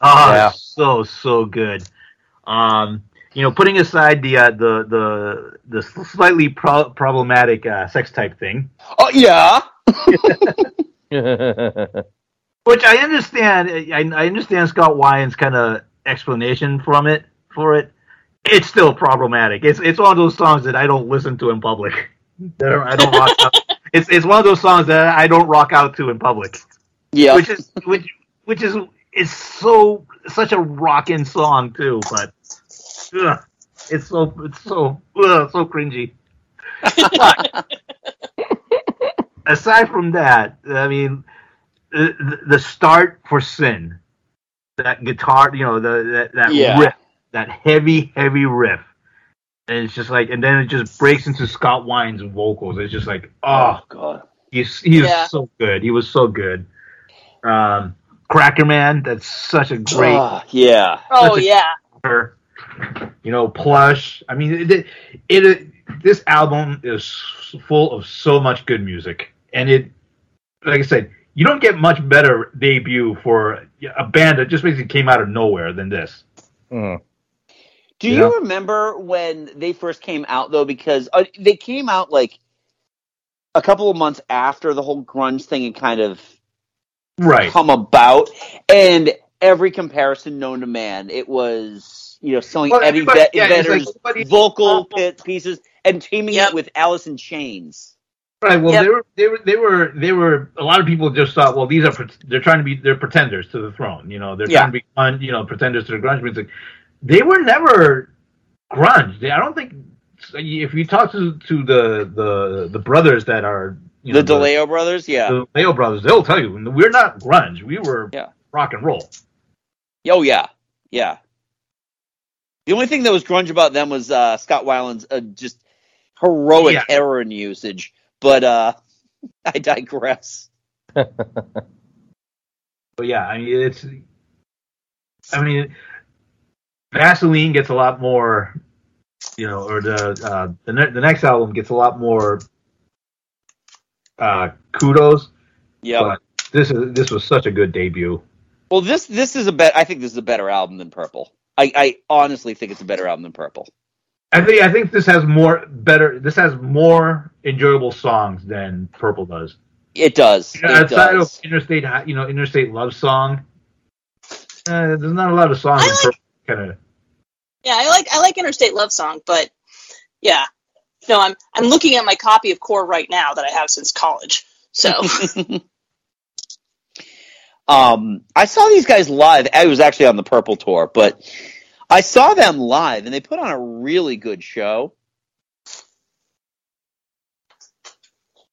Oh, Yeah. so so good. Um, you know, putting aside the uh, the the the slightly pro- problematic uh, sex type thing, Oh yeah. Which I understand. I, I understand Scott Weiland's kind of explanation from it for it. It's still problematic. It's it's one of those songs that I don't listen to in public. That I don't rock out. It's it's one of those songs that I don't rock out to in public. Yeah. Which is which which is is so such a rocking song too, but ugh, it's so it's so ugh, so cringy. Aside from that, I mean, the, the start for Sin, that guitar, you know, the that, that Yeah. riff, that heavy, heavy riff. And it's just like, and then it just breaks into Scott Weiland's vocals. It's just like, oh, god, he's he's Yeah. so good. He was so good. Um, Cracker Man, that's such a great. Ah, yeah. Oh Such a- yeah. you know, plush. I mean, it, it, it this album is full of so much good music, and it, like I said, you don't get much better debut for a band that just basically came out of nowhere than this. Mm. Do Yeah. you remember when they first came out though? Because uh, they came out like a couple of months after the whole grunge thing and kind of Right. come about, and every comparison known to man, it was you know selling Well, Eddie everybody- yeah, it's like Vedder's vocal pit pieces and teaming Yep. it with Alice in Chains. Right. Well, Yep. they were they were they were they were a lot of people just thought, well, these are they're trying to be they're pretenders to the throne. You know, they're Yeah. trying to be un, you know pretenders to the grunge music. They were never grunge. They, I don't think if you talk to to the the the brothers that are you know, the DeLeo brothers, yeah. the Leo brothers, they'll tell you we're not grunge. We were Yeah. rock and roll. Oh yeah, yeah. The only thing that was grunge about them was uh, Scott Weiland's uh, just heroic Yeah. heroin usage. But uh, I digress. But yeah, I mean it's. I mean, Vasoline gets a lot more, you know, or the uh, the ne- the next album gets a lot more uh, kudos. Yeah. This is this was such a good debut. Well, this this is a bet. I think this is a better album than Purple. I, I honestly think it's a better album than Purple. I think I think this has more better. This has more enjoyable songs than Purple does. It does. It Outside does. of Interstate, you know, Interstate Love Song, uh, there's not a lot of songs like- kind of. Yeah, I like I like Interstate Love Song, but yeah. No, I'm I'm looking at my copy of Core right now that I have since college. So Um, I saw these guys live. I was actually on the Purple tour, but I saw them live, and they put on a really good show.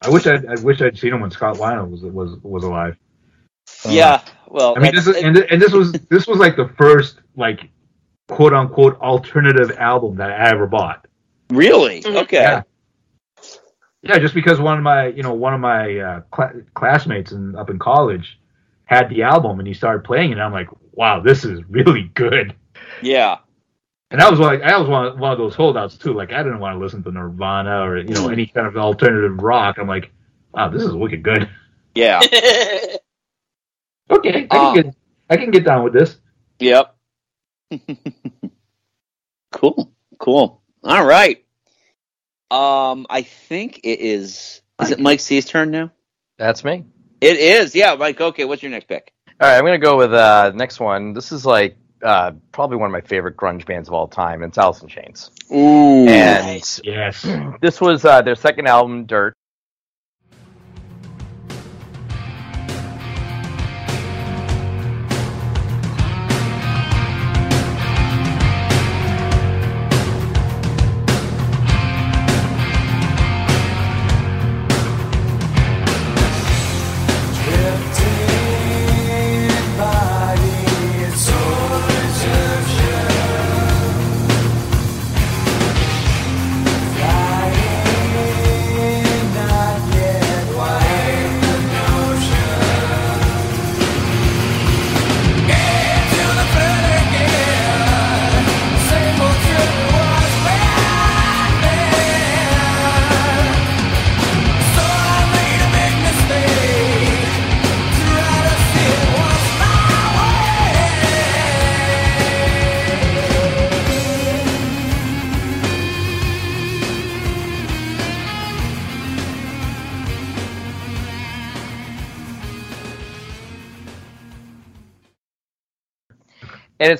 I wish I'd, I wish I'd seen him when Scott Weiland was was was alive. yeah, well, I mean, this is, and, and this was this was like the first like quote unquote alternative album that I ever bought. Really Mhm. okay. Yeah. Yeah, just because one of my you know one of my uh, cla classmates in, up in college had the album and he started playing it, and I'm like, wow, this is really good. Yeah. And that was like I was one of, one of those holdouts too. Like I didn't want to listen to Nirvana or you know any kind of alternative rock. I'm like, wow, this is wicked good. Yeah. Okay, I can Uh, get I can get down with this. Yep. cool. Cool. All right. Um, I think it is. Is it Mike C's turn now? That's me. It is. Yeah, Mike. Okay, what's your next pick? All right, I'm gonna go with uh, the next one. This is like uh, probably one of my favorite grunge bands of all time. It's Alice in Chains, Ooh. and Yes. this was uh, their second album, Dirt.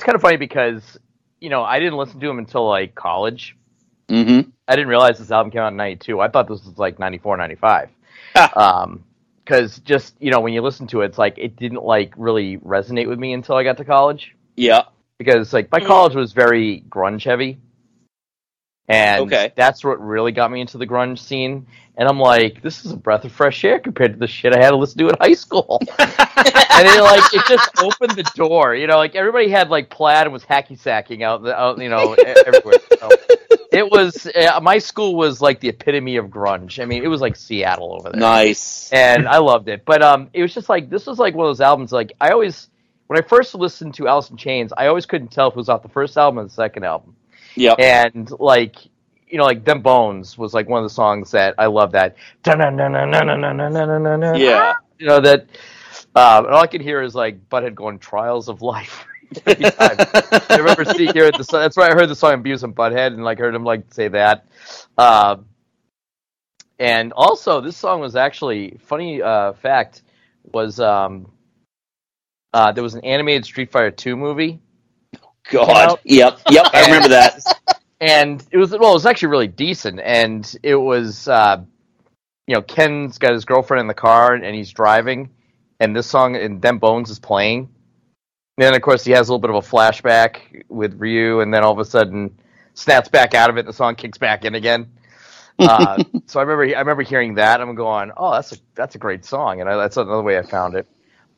Kind of funny because you know I didn't listen to him until like college. Mm-hmm. I didn't realize this album came out in '92. I thought this was like '94, '95. um, because just you know when you listen to it, it's like it didn't like really resonate with me until I got to college. Yeah. Because like my college was very grunge heavy, and Okay. that's what really got me into the grunge scene. And I'm like, this is a breath of fresh air compared to the shit I had to listen to in high school. and it like it just opened the door. You know, like everybody had like plaid and was hacky sacking out, the, out you know, everywhere. So it was uh, my school was like the epitome of grunge. I mean, it was like Seattle over there. Nice. And I loved it. But um, it was just like this was like one of those albums. Like I always, when I first listened to Alice in Chains, I always couldn't tell if it was off the first album or the second album. Yeah. And like you know, like Them Bones was like one of the songs that I love that. Yeah. You know, that um, and all I can hear is like Butthead going trials of life. I remember seeing here at the that's where I heard the song Beavis and Butthead and like heard him like say that. Uh, and also this song was actually funny uh, fact was um, uh, there was an animated Street Fighter 2 movie God. Yep. Yep. I remember that. and it was well, it was actually really decent, and it was uh, you know Ken's got his girlfriend in the car and he's driving, and this song and Them Bones is playing. And then of course he has a little bit of a flashback with Ryu, and then all of a sudden snaps back out of it, and the song kicks back in again. Uh, so I remember I remember hearing that. I'm going, oh, that's a that's a great song, and I, that's another way I found it.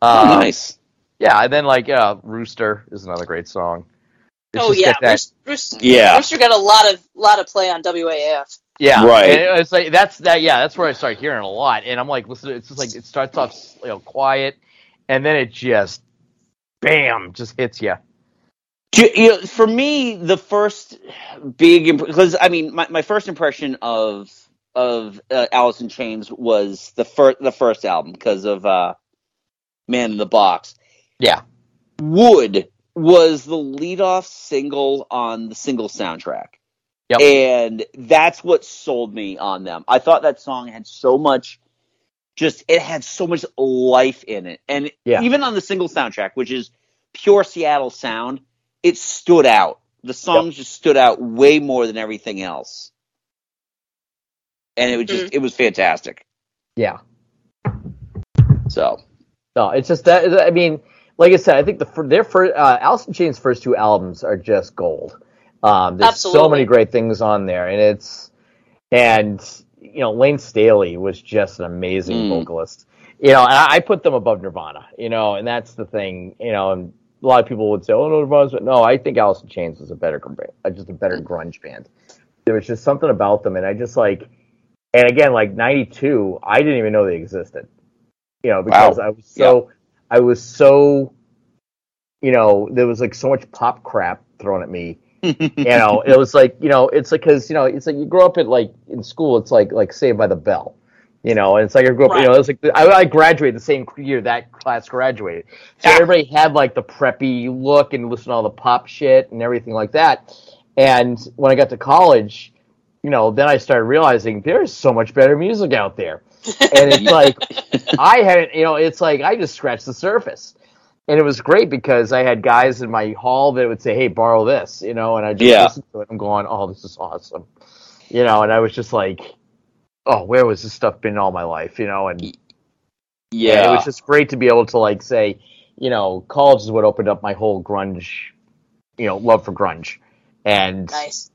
Oh, Uh, nice. Yeah, and then like uh, Rooster is another great song. It's oh yeah, got that- Rooster, Rooster, Yeah. Rooster got a lot of lot of play on WAAF. Yeah, Right. And it's like that's that. Yeah, that's where I start hearing a lot, and I'm like, listen, it's just like it starts off you know quiet, and then it just, bam, just hits you. You know, for me, the first big because I mean, my, my first impression of of uh, Alice in Chains was the first the first album because of uh, Man in the Box. Yeah, Would was the leadoff single on the single soundtrack. Yep. And that's what sold me on them. I thought that song had so much just it had so much life in it. And Yeah. even on the single soundtrack, which is pure Seattle sound, it stood out. The songs just stood out way more than everything else. And it was just mm-hmm. it was fantastic. Yeah. So No, it's just that. I mean, like I said, I think the their first uh, Alice in Chains' first two albums are just gold. Um, there's so many great things on there, and it's and you know Layne Staley was just an amazing Mm. vocalist. You know, and I, I put them above Nirvana. You know, and that's the thing. You know, and a lot of people would say, "Oh, no, Nirvana's," but no, I think Alice in Chains was a better, uh, just a better grunge band. There was just something about them, and I just like, and again, like '92, I didn't even know they existed. You know, because Wow. I was so, I was so, you know, there was like so much pop crap thrown at me. you know, it was like, you know, it's like because you know, it's like you grow up at like in school, it's like like Saved by the Bell. You know, and it's like I grew up. You know, it's like I, I graduated the same year that class graduated, so everybody had like the preppy look and listen to all the pop shit and everything like that. And when I got to college, you know, then I started realizing there's so much better music out there. And it's like I hadn't, you know, it's like I just scratched the surface. And it was great because I had guys in my hall that would say, "Hey, borrow this," you know, and I just Yeah. listened to it. I'm going, "Oh, this is awesome," you know, and I was just like, "Oh, where was this stuff been all my life?" You know, and yeah. and it was just great to be able to like say, you know, college is what opened up my whole grunge, you know, love for grunge, and Nice.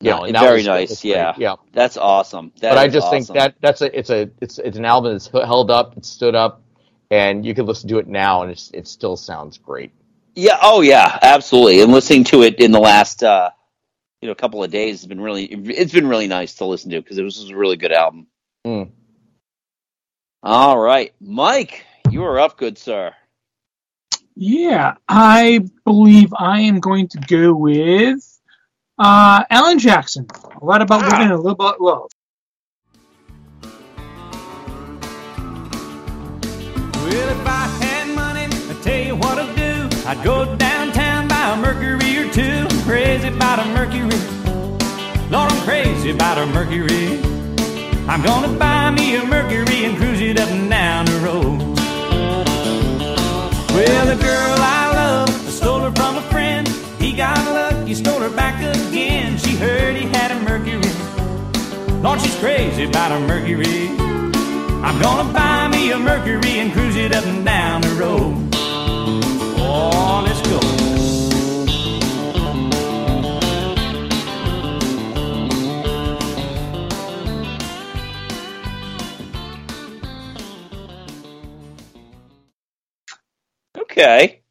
You know, and very was- nice. it's great, Yeah. yeah. That's awesome. That but I is just think that that's a it's a it's it's an album that's held up, it's stood up, and you can listen to it now, and it's, it still sounds great. Yeah. Oh, yeah. Absolutely. And listening to it in the last, uh, you know, couple of days has been really, it's been really nice to listen to because it was a really good album. Mm. All right, Mike, you are up, good sir. Yeah, I believe I am going to go with uh, Alan Jackson. A lot about living and a little about love. Well, if I had money, I'd tell you what I'd do. I'd go downtown, buy a Mercury or two. I'm crazy about a Mercury. Lord, I'm crazy about a Mercury. I'm gonna buy me a Mercury and cruise it up and down the road. Well, the girl I love, I stole her from a friend. He got lucky, stole her back again. Heard he had a Mercury. Lord, she's crazy about a Mercury. I'm gonna buy me a Mercury and cruise it up and down the road. Oh, let's go. Okay.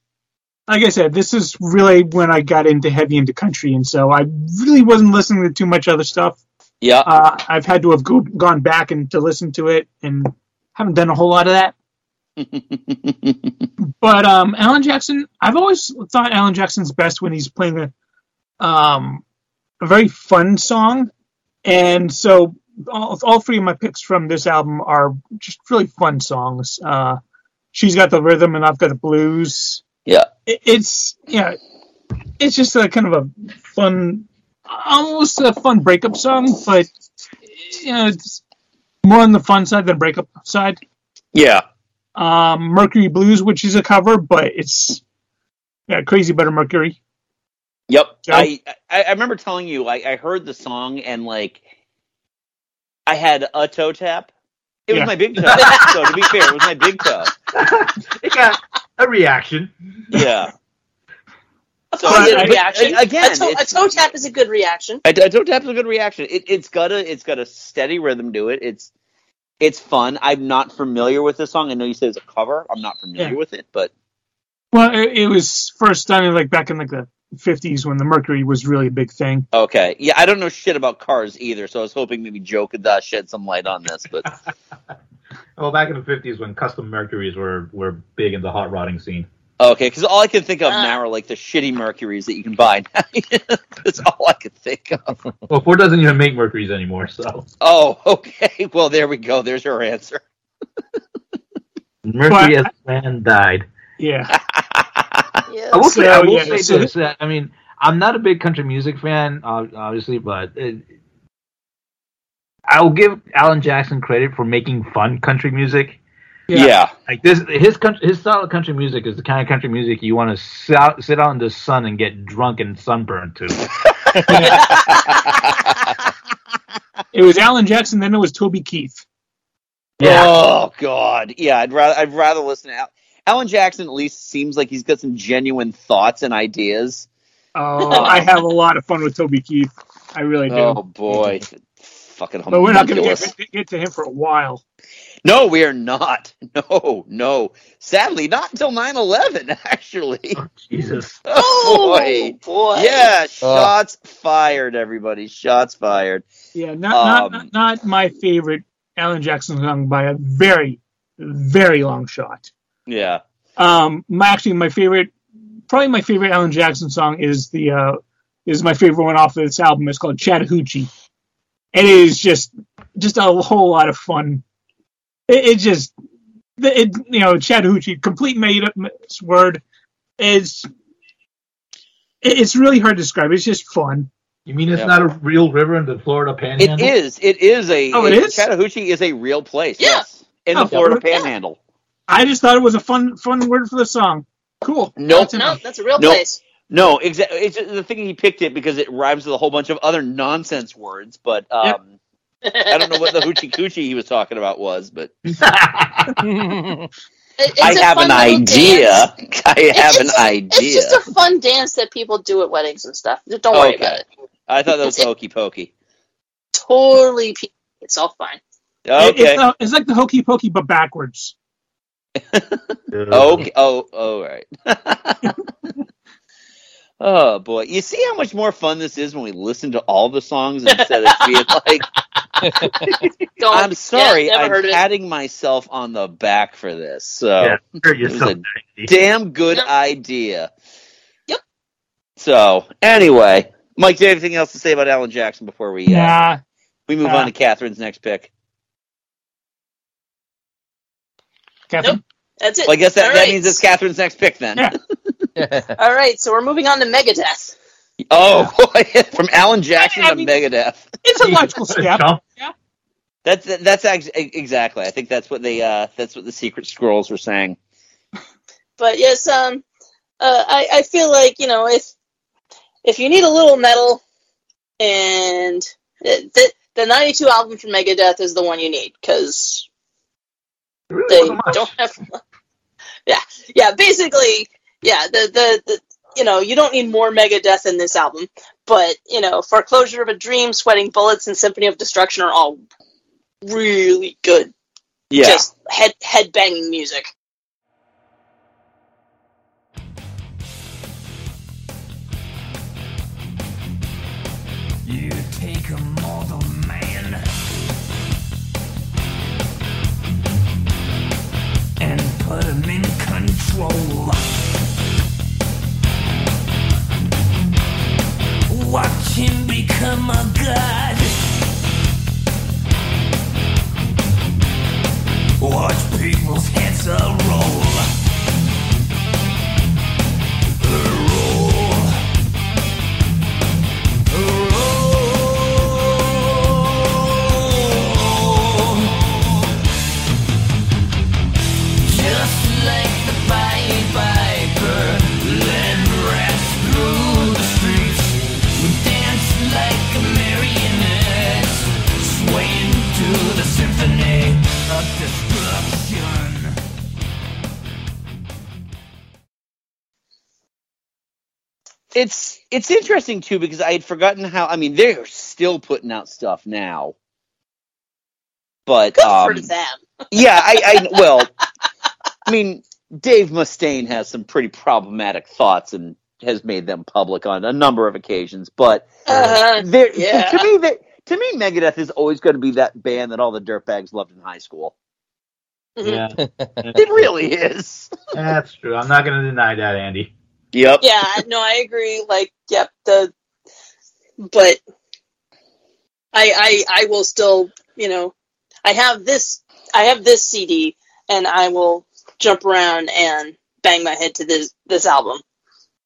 Like I said, this is really when I got into heavy into country, and so I really wasn't listening to too much other stuff. Yeah. Uh, I've had to have go, gone back and to listen to it, and haven't done a whole lot of that. but um, Alan Jackson, I've always thought Alan Jackson's best when he's playing a um, a very fun song, and so all, all three of my picks from this album are just really fun songs. Uh, she's got the rhythm, and I've got the blues. Yeah. It, it's yeah, it's just a kind of a fun, almost a fun breakup song, but you know, it's more on the fun side than breakup side Yeah. um, Mercury Blues, which is a cover, but it's yeah, crazy better Mercury. Yep. Joe? I, I I remember telling you I, I heard the song and like I had a toe tap. It was my big toe. so to be fair, it was my big toe. It got a reaction. Yeah. A So, positive but, reaction. again, a, toe, a toe tap is a good reaction. A, a toe is a good reaction. It, it's got a it's got a steady rhythm to it. It's it's fun. I'm not familiar with this song. I know you said it's a cover. I'm not familiar Yeah. with it, but Well, it, it was first done in like back in like the fifties when the Mercury was really a big thing. okay. Yeah, I don't know shit about cars either, so I was hoping maybe Joe could uh, shed some light on this. But Well, back in the fifties when custom Mercuries were were big in the hot rodding scene. okay, because all I can think of Ah. now are like the shitty Mercuries that you can buy. That's all I can think of. Well, Ford doesn't even make Mercuries anymore, so Oh, okay. Well, there we go. There's your answer. Mercury But- as man died. Yeah, Yes. I will say, I will yeah, say so- this. I mean, I'm not a big country music fan, obviously, but it, I will give Alan Jackson credit for making fun country music. Yeah. Yeah. Like this, his country, his style of country music is the kind of country music you want to sit out, sit out in the sun and get drunk and sunburned to. it was Alan Jackson, then it was Toby Keith. Yeah. Oh God, yeah. I'd rather I'd rather listen to Al- Alan Jackson. At least seems like he's got some genuine thoughts and ideas. Oh, I have a lot of fun with Toby Keith. I really do. Oh boy, fucking but we're not going to get, get to him for a while. No, we are not. No, no. Sadly, not until 9-11, actually. Oh, Jesus. Oh boy. boy. Yeah, shots fired, everybody. Shots fired. Yeah, not not, Um, not not my favorite Alan Jackson song by a very very long shot. Yeah. Um, my actually my favorite, probably my favorite Alan Jackson song is the uh, is my favorite one off of this album. It's called Chattahoochee. And it is just just a whole lot of fun. It, it just it you know Chattahoochee complete made up word. It's it- it's really hard to describe. It's just fun. You mean it's Yeah. not a real river in the Florida Panhandle? It is. It is a. Oh, it a- is? Chattahoochee is a real place. Yeah. Yes. In Oh, the Florida yeah. Panhandle. I just thought it was a fun fun word for the song. Cool. Nope. That's No, that's a real Nope. place. No, exactly. It's just the thing he picked it because it rhymes with a whole bunch of other nonsense words. But um, I don't know what the hoochie coochie he was talking about was, but It- it's have an idea. dance. I have an just- idea. It's just a fun dance that people do at weddings and stuff. Just Don't worry Okay. about it. I thought that was hokey pokey. Totally, pe- it's all fine. It- Okay. It's, uh, it's like the hokey pokey but backwards. Okay. Oh, oh, right. oh boy, you see how much more fun this is when we listen to all the songs instead of being like, Don't, "I'm sorry, yeah, I'm heard of it. patting myself on the back for this." So yeah, hurt it was yourself. a Dicey. damn good Yep. idea. Yep. So anyway, Mike, do you have anything else to say about Alan Jackson before we uh, Nah. we move Nah. on to Catherine's next pick? Catherine? That's it. Well, I guess that, All that right. means it's Catherine's next pick then. Yeah. All right, so we're moving on to Megadeth. Oh boy, from Alan Jackson I to Megadeth. It's a logical step. Jump. That's that's ex- exactly. I think that's what they uh that's what the secret scrolls were saying. But yes, um, uh, I I feel like you know if if you need a little metal, and it, the the '92 album from Megadeth is the one you need because they don't have. Yeah, yeah. Basically, yeah. The, the the you know you don't need more Megadeth in this album, but you know, Foreclosure of a Dream, Sweating Bullets, and Symphony of Destruction are all really good. Yeah. Just head head banging music. You take a mortal man interesting too because I had forgotten how. I mean, they're still putting out stuff now, but um, For them. yeah, I, I well, I mean, Dave Mustaine has some pretty problematic thoughts and has made them public on a number of occasions. But there, yeah. to me, that to me, Megadeth is always going to be that band that all the dirtbags loved in high school. Yeah, It really is. that's true. I'm not going to deny that, Andy. Yep. Yeah, no, I agree. Like, yep, the but I I I will still, you know, I have this I have this CD and I will jump around and bang my head to this this album.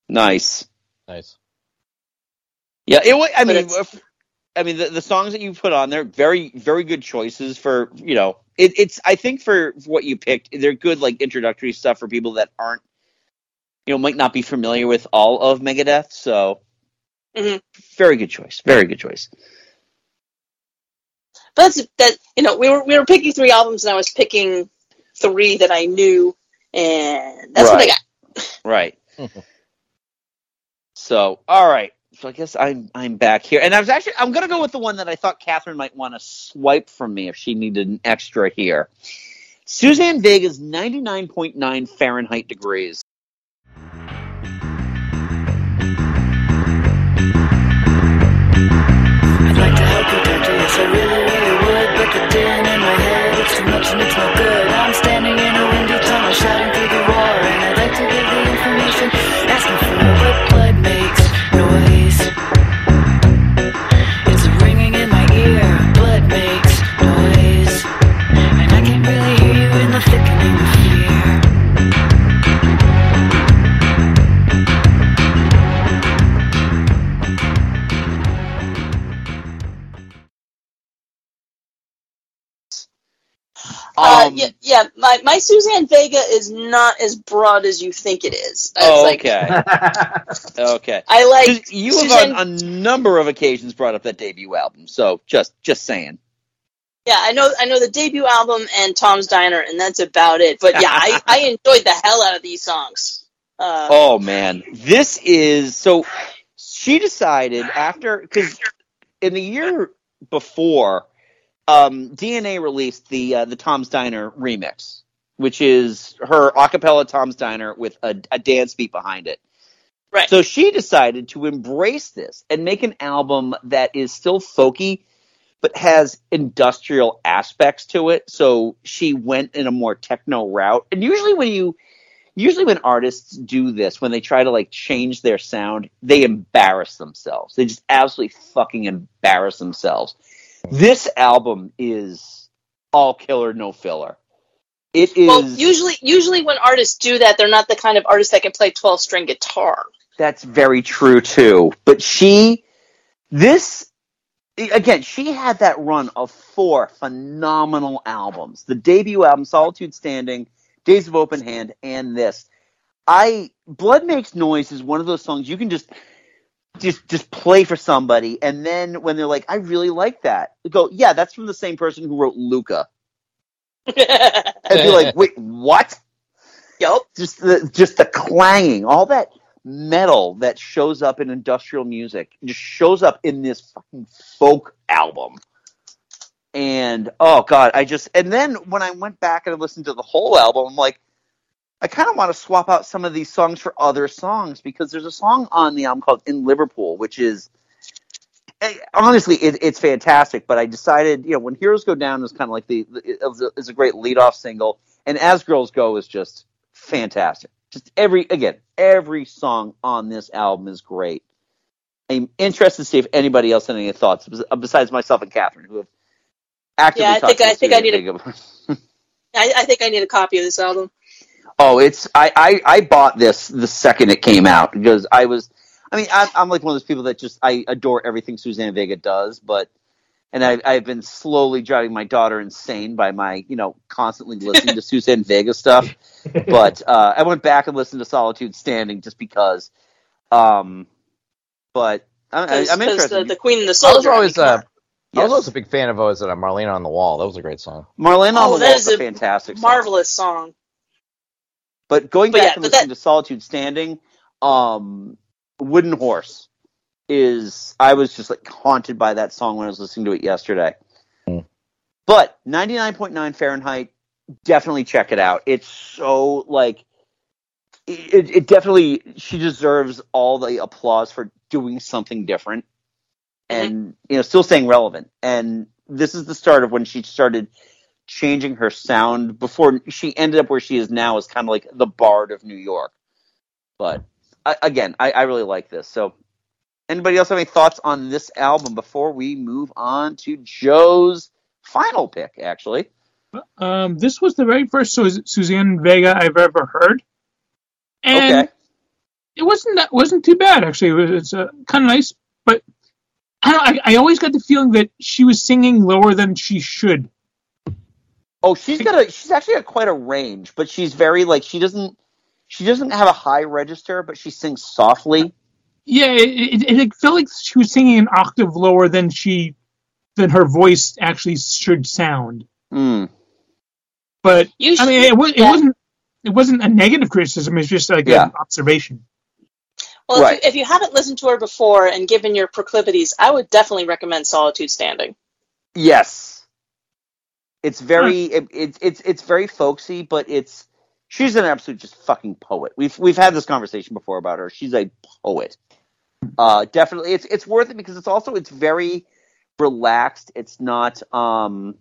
Nice. Nice. Yeah, it. wa- I mean, I mean, the, the songs that you put on there, are very, very good choices for you know. It, it's I think for what you picked, they're good like introductory stuff for people that aren't, you know, might not be familiar with all of Megadeth. So, Mhm. very good choice. Very good choice. But that's that you know, we were we were picking three albums and I was picking three that I knew and that's what I Right. got. Right. so, all right. So I guess I'm I'm back here, and I was actually I'm gonna go with the one that I thought Catherine might want to swipe from me if she needed an extra here. Suzanne Vega's 99.9 Fahrenheit degrees. Yeah, yeah. My, my Suzanne Vega is not as broad as you think it is. It's Oh, like- okay. okay. I like you have Suzanne- on a number of occasions brought up that debut album, so just just saying. Yeah, I know. I know the debut album and Tom's Diner, and that's about it. But yeah, I, I enjoyed the hell out of these songs. Uh, Oh man, this is so. She decided after because in the year before, um, DNA released the uh, the Tom's Diner remix, which is her acapella Tom's Diner with a, a dance beat behind it. Right. So she decided to embrace this and make an album that is still folky, but has industrial aspects to it. So she went in a more techno route. And usually when you usually when artists do this, when they try to like change their sound, they embarrass themselves. They just absolutely fucking embarrass themselves. This album is all killer, no filler. It is well, usually, usually when artists do that, they're not the kind of artist that can play twelve string guitar. That's very true too. But she, this, again, she had that run of four phenomenal albums. The debut album, Solitude Standing, Days of Open Hand, and this. I Blood Makes Noise is one of those songs you can just just just play for somebody, and then when they're like, "I really like that," go, "Yeah, that's from the same person who wrote Luka," and be like, "Wait, what?" yep Just the just the clanging, all that metal that shows up in industrial music, just shows up in this fucking folk album. And oh god, I just and then when I went back and listened to the whole album, I'm like, I kind of want to swap out some of these songs for other songs because there's a song on the album called "In Liverpool," which is eh, honestly it, it's fantastic. But I decided, you know, when Heroes Go Down is kind of like the, the is a, great lead-off single, and As Girls Go is just fantastic. Just every again, every song on this album is great. I'm interested to see if anybody else had any thoughts besides myself and Catherine, who have actively. Yeah, I talked think I think I need a. I, I think I need a copy of this album. Oh, it's I, I I bought this the second it came out because I was I mean I'm, I'm like one of those people that just I adore everything Suzanne Vega does, but and I've I've been slowly driving my daughter insane by my you know constantly listening to Suzanne Vega stuff. But uh, I went back and listened to Solitude Standing just because. Um, but I, I, Because I'm interested. the, the Queen and the I was Soldier. always I uh, on. I was Yes. always a big fan of always uh, Marlene on the Wall. That was a great song. Marlene on Oh, the Wall is is a a fantastic song. marvelous song. But going But back yeah, and but listening to Solitude Standing, um, Wooden Horse is I was just like haunted by that song when I was listening to it yesterday. Mm. But 99.9 Fahrenheit, definitely check it out. It's so like it, it definitely she deserves all the applause for doing something different and you know still staying relevant. And this is the start of when she started changing her sound before she ended up where she is now as kind of like the bard of New York. But I, again, I, I really like this. So, anybody else have any thoughts on this album before we move on to Joe's final pick? Actually, Um, this was the very first Su- Suzanne Vega I've ever heard, and okay, it wasn't that wasn't too bad actually. It was it's, uh, kind of nice, but I, don't, I I always got the feeling that she was singing lower than she should. Oh, she's got a she's actually got quite a range, but she's very like she doesn't she doesn't have a high register, but she sings softly. Yeah, it, it, it felt like she was singing an octave lower than she than her voice actually should sound. Hmm. But You I mean, it, was, it yeah. wasn't it wasn't a negative criticism. It's just like Yeah. an observation. Well, Right. if, you, if you haven't listened to her before and given your proclivities, I would definitely recommend Solitude Standing. Yes, it's very it, it's it's it's very folksy, but it's she's an absolute just fucking poet. We've we've had this conversation before about her. She's a poet. Uh, definitely, it's it's worth it because it's also it's very relaxed. It's not um,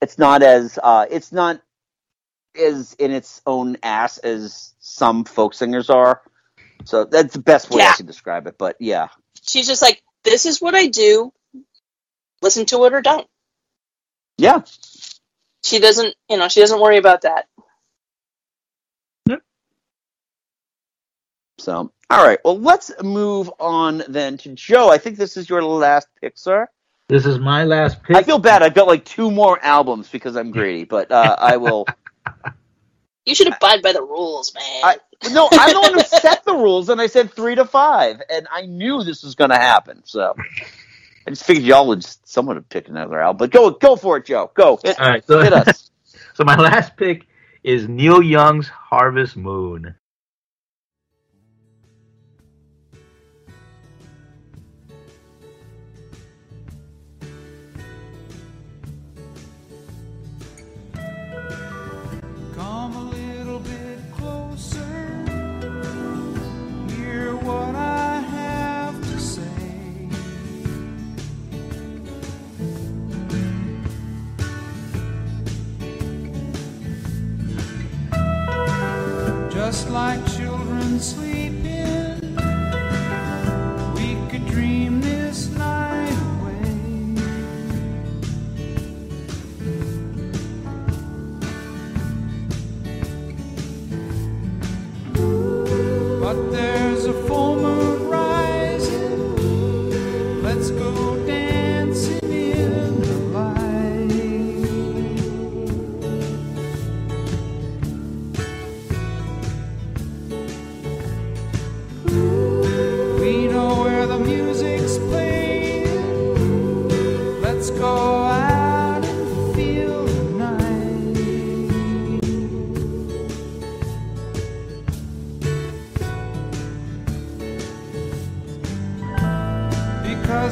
it's not as uh, it's not as in its own ass as some folk singers are. So that's the best way I can describe it. But yeah, She's just like, this is what I do. Listen to it or don't. Yeah. She doesn't, you know, she doesn't worry about that. So, all right. Well, let's move on then to Joe. I think this is your last pick, sir. This is my last pick. I feel bad. I've got like two more albums because I'm greedy, but uh, I will. You should abide by the rules, man. I no, I'm the one who set the rules, and I said three to five, and I knew this was going to happen. So, I just figured y'all would someone would pick another album. But go, go for it, Joe. Go hit, All right, so hit us. so my last pick is Neil Young's Harvest Moon.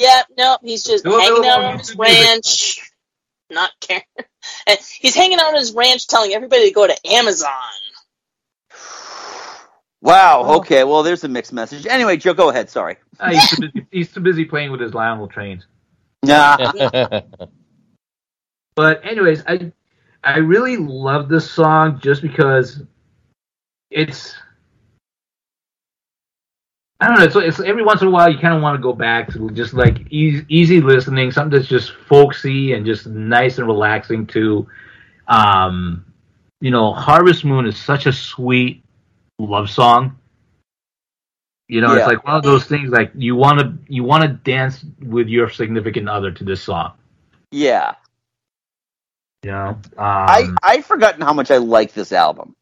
Yeah, no, he's just No, hanging no, out no, on his ranch, not caring. And he's hanging out on his ranch, telling everybody to go to Amazon. Wow. Okay. Well, there's a mixed message. Anyway, Joe, go ahead. Sorry. Ah, he's, too busy, he's too busy playing with his Lionel trains. Nah. But anyways, I I really love this song just because it's I don't know. It's, it's every once in a while you kind of want to go back to just like easy, easy listening, something that's just folksy and just nice and relaxing. To, um, you know, Harvest Moon is such a sweet love song. You know, Yeah. it's like one of those things like you want to you want to dance with your significant other to this song. Yeah. You know, um, I I'd forgotten how much I like this album.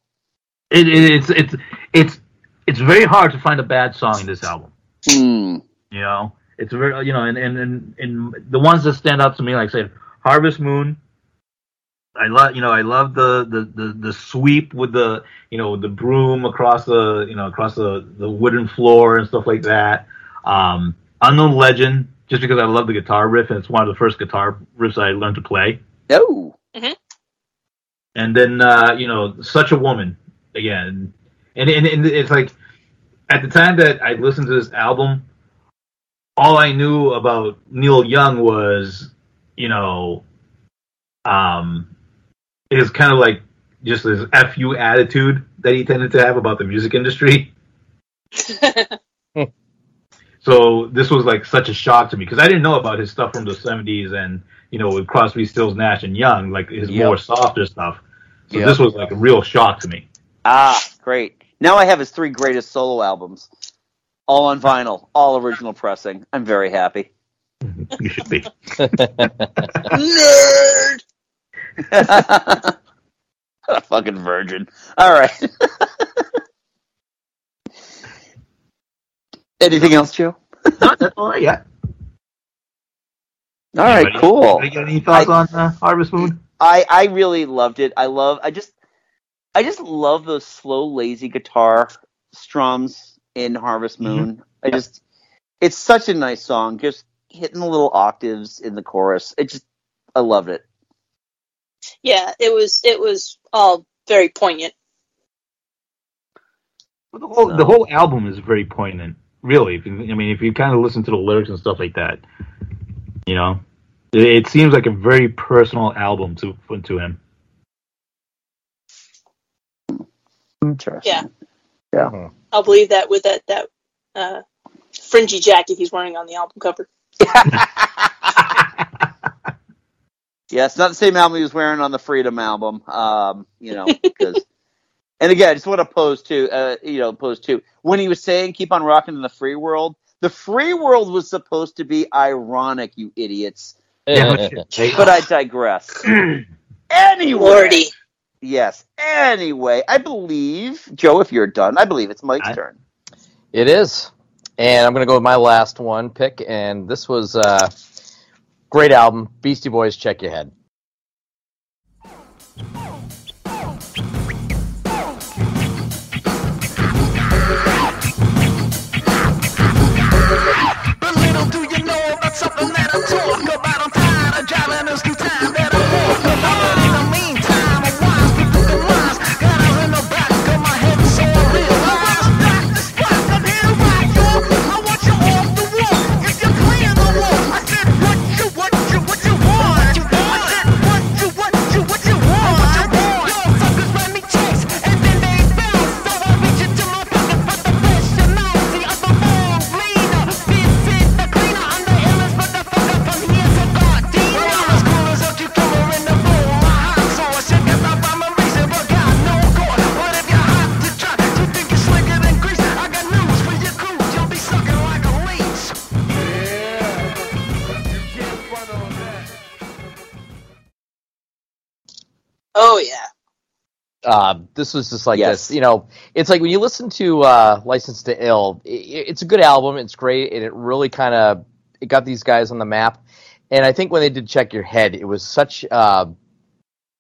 It, it, it's it's it's it's very hard to find a bad song in this album. Hmm. You know, it's very you know, and and and, and the ones that stand out to me, like I said, Harvest Moon. I love you know I love the, the the the sweep with the you know the broom across the you know across the the wooden floor and stuff like that. Um, Unknown Legend, just because I love the guitar riff and it's one of the first guitar riffs I learned to play. Oh. and then uh, you know such a woman again and, and, and it's like at the time that i listened to this album all i knew about neil young was you know um his kind of like just his fu attitude that he tended to have about the music industry so this was like such a shock to me because i didn't know about his stuff from the 70s and you know with crosby stills nash and young like his Yep. more softer stuff so Yep. this was like a real shock to me Ah, great. Now I have his three greatest solo albums, all on vinyl, all original pressing. I'm very happy. you should be Nerd. a fucking virgin. All right. Anything else, Joe? no, that's all I got. All right, Anybody- cool. anybody got any thoughts I- on uh, harvest moon I I really loved it. I love I just I just love those slow lazy guitar strums in Harvest mm-hmm. Moon. I just it's such a nice song. Just hitting the little octaves in the chorus. It just I loved it. Yeah, it was it was all very poignant. Well, the whole the whole album is very poignant, really. If you, I mean, if you kind of listen to the lyrics and stuff like that, you know, it, it seems like a very personal album to to him. Interesting. Yeah, Yeah. I'll believe that with that that uh, fringy jacket he's wearing on the album cover. Yeah, it's not the same album he was wearing on the Freedom album. Um, you know, because and again, I just want to pose to uh, you know, pose to when he was saying keep on rocking in the free world. The free world was supposed to be ironic, you idiots. Yeah, they- But I digress. anyway, Lordy. Yes. Anyway, I believe Joe, if you're done, I believe it's Mike's turn. It is. And I'm going to go with my last one pick. And this was uh, great album. Beastie Boys, Check Your Head. This was just like Yes. this. You know, it's like when you listen to uh, "License to Ill," i it's a good album. It's great, and it really kind of it got these guys on the map. And I think when they did "Check Your Head," it was such. Uh,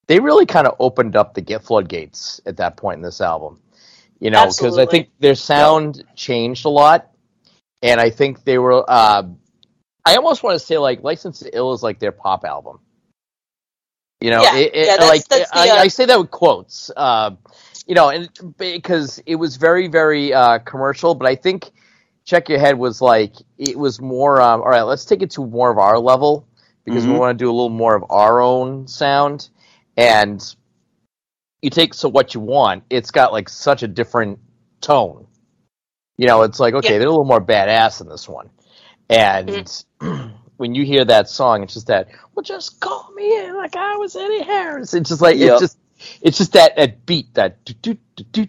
they really kind of opened up the get floodgates at that point in this album. You know, because I think their sound changed a lot, and I think they were. Uh, I almost want to say like "License to Ill" is like their pop album. You know, Yeah, it, it, yeah, that's- like that's the, I, uh, I say that with quotes. Uh, you know, and because it was very, very uh, commercial, but I think "Check Your Head" was like it was more. Um, all right, let's take it to more of our level because we Mhm. want to do a little more of our own sound, and you take so what you want. It's got like such a different tone. You know, it's like okay, Yeah. they're a little more badass in this one, and when you hear that song, it's just that. Well, just call me in like I was Eddie Harris. It's just like yep. it's just it's just that, that beat that do, do, do,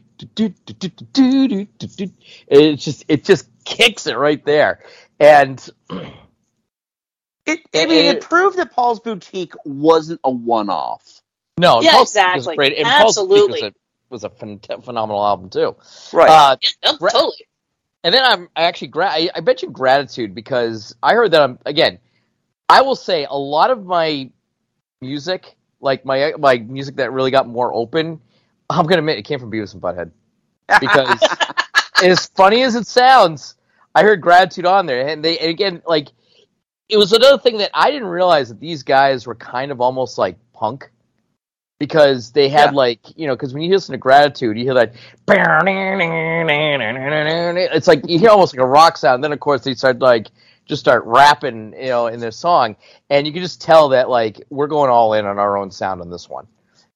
it just it just kicks it right there. And it I mean it, it proved that Paul's Boutique wasn't a one off. No, yeah, Paul's exactly. Great. And Absolutely. Paul's was a, phenomenal album too. Right. Uh, yeah, no, totally. And then I'm I actually gra- I, I mentioned gratitude because I heard that I'm again. I will say a lot of my music, like my my music that really got more open, I'm gonna admit it came from Beavis and Butthead. Because as funny as it sounds, I heard gratitude on there, and they and again like it was another thing that I didn't realize that these guys were kind of almost like punk. Because they had Yeah. like you know because when you listen to gratitude you hear that it's like you hear almost like a rock sound. Then of course they start like just start rapping you know in this song. And you can just tell that like we're going all in on our own sound on this one.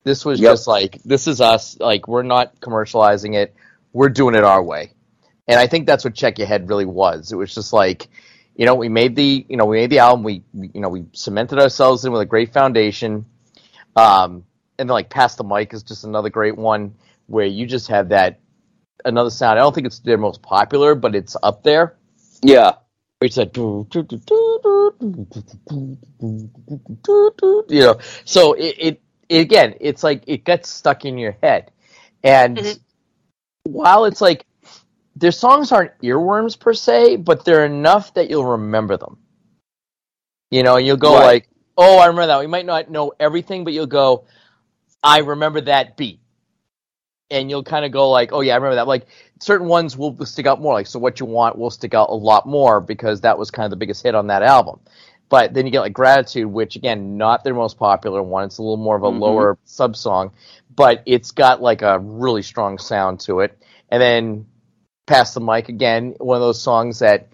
This was Yep. just like this is us like we're not commercializing it. We're doing it our way. And i think that's what check your head really was. It was just like you know we made the you know we made the album. We, we you know we cemented ourselves in with a great foundation. Um and then like pass the mic is just another great one where you just have that another sound. I don't think it's their most popular but it's up there. Yeah. It's a you know so it, it, it again it's like it gets stuck in your head and Mhm. while it's like their songs aren't earworms per se but they're enough that you'll remember them you know you'll go Right. like oh i remember that we might not know everything but you'll go i remember that beat and you'll kind of go like, oh yeah, I remember that. Like certain ones will stick out more. Like so, what you want will stick out a lot more because that was kind of the biggest hit on that album. But then you get like gratitude, which again, not their most popular one. It's a little more of a Mhm. lower sub song, but it's got like a really strong sound to it. And then pass the mic again, one of those songs that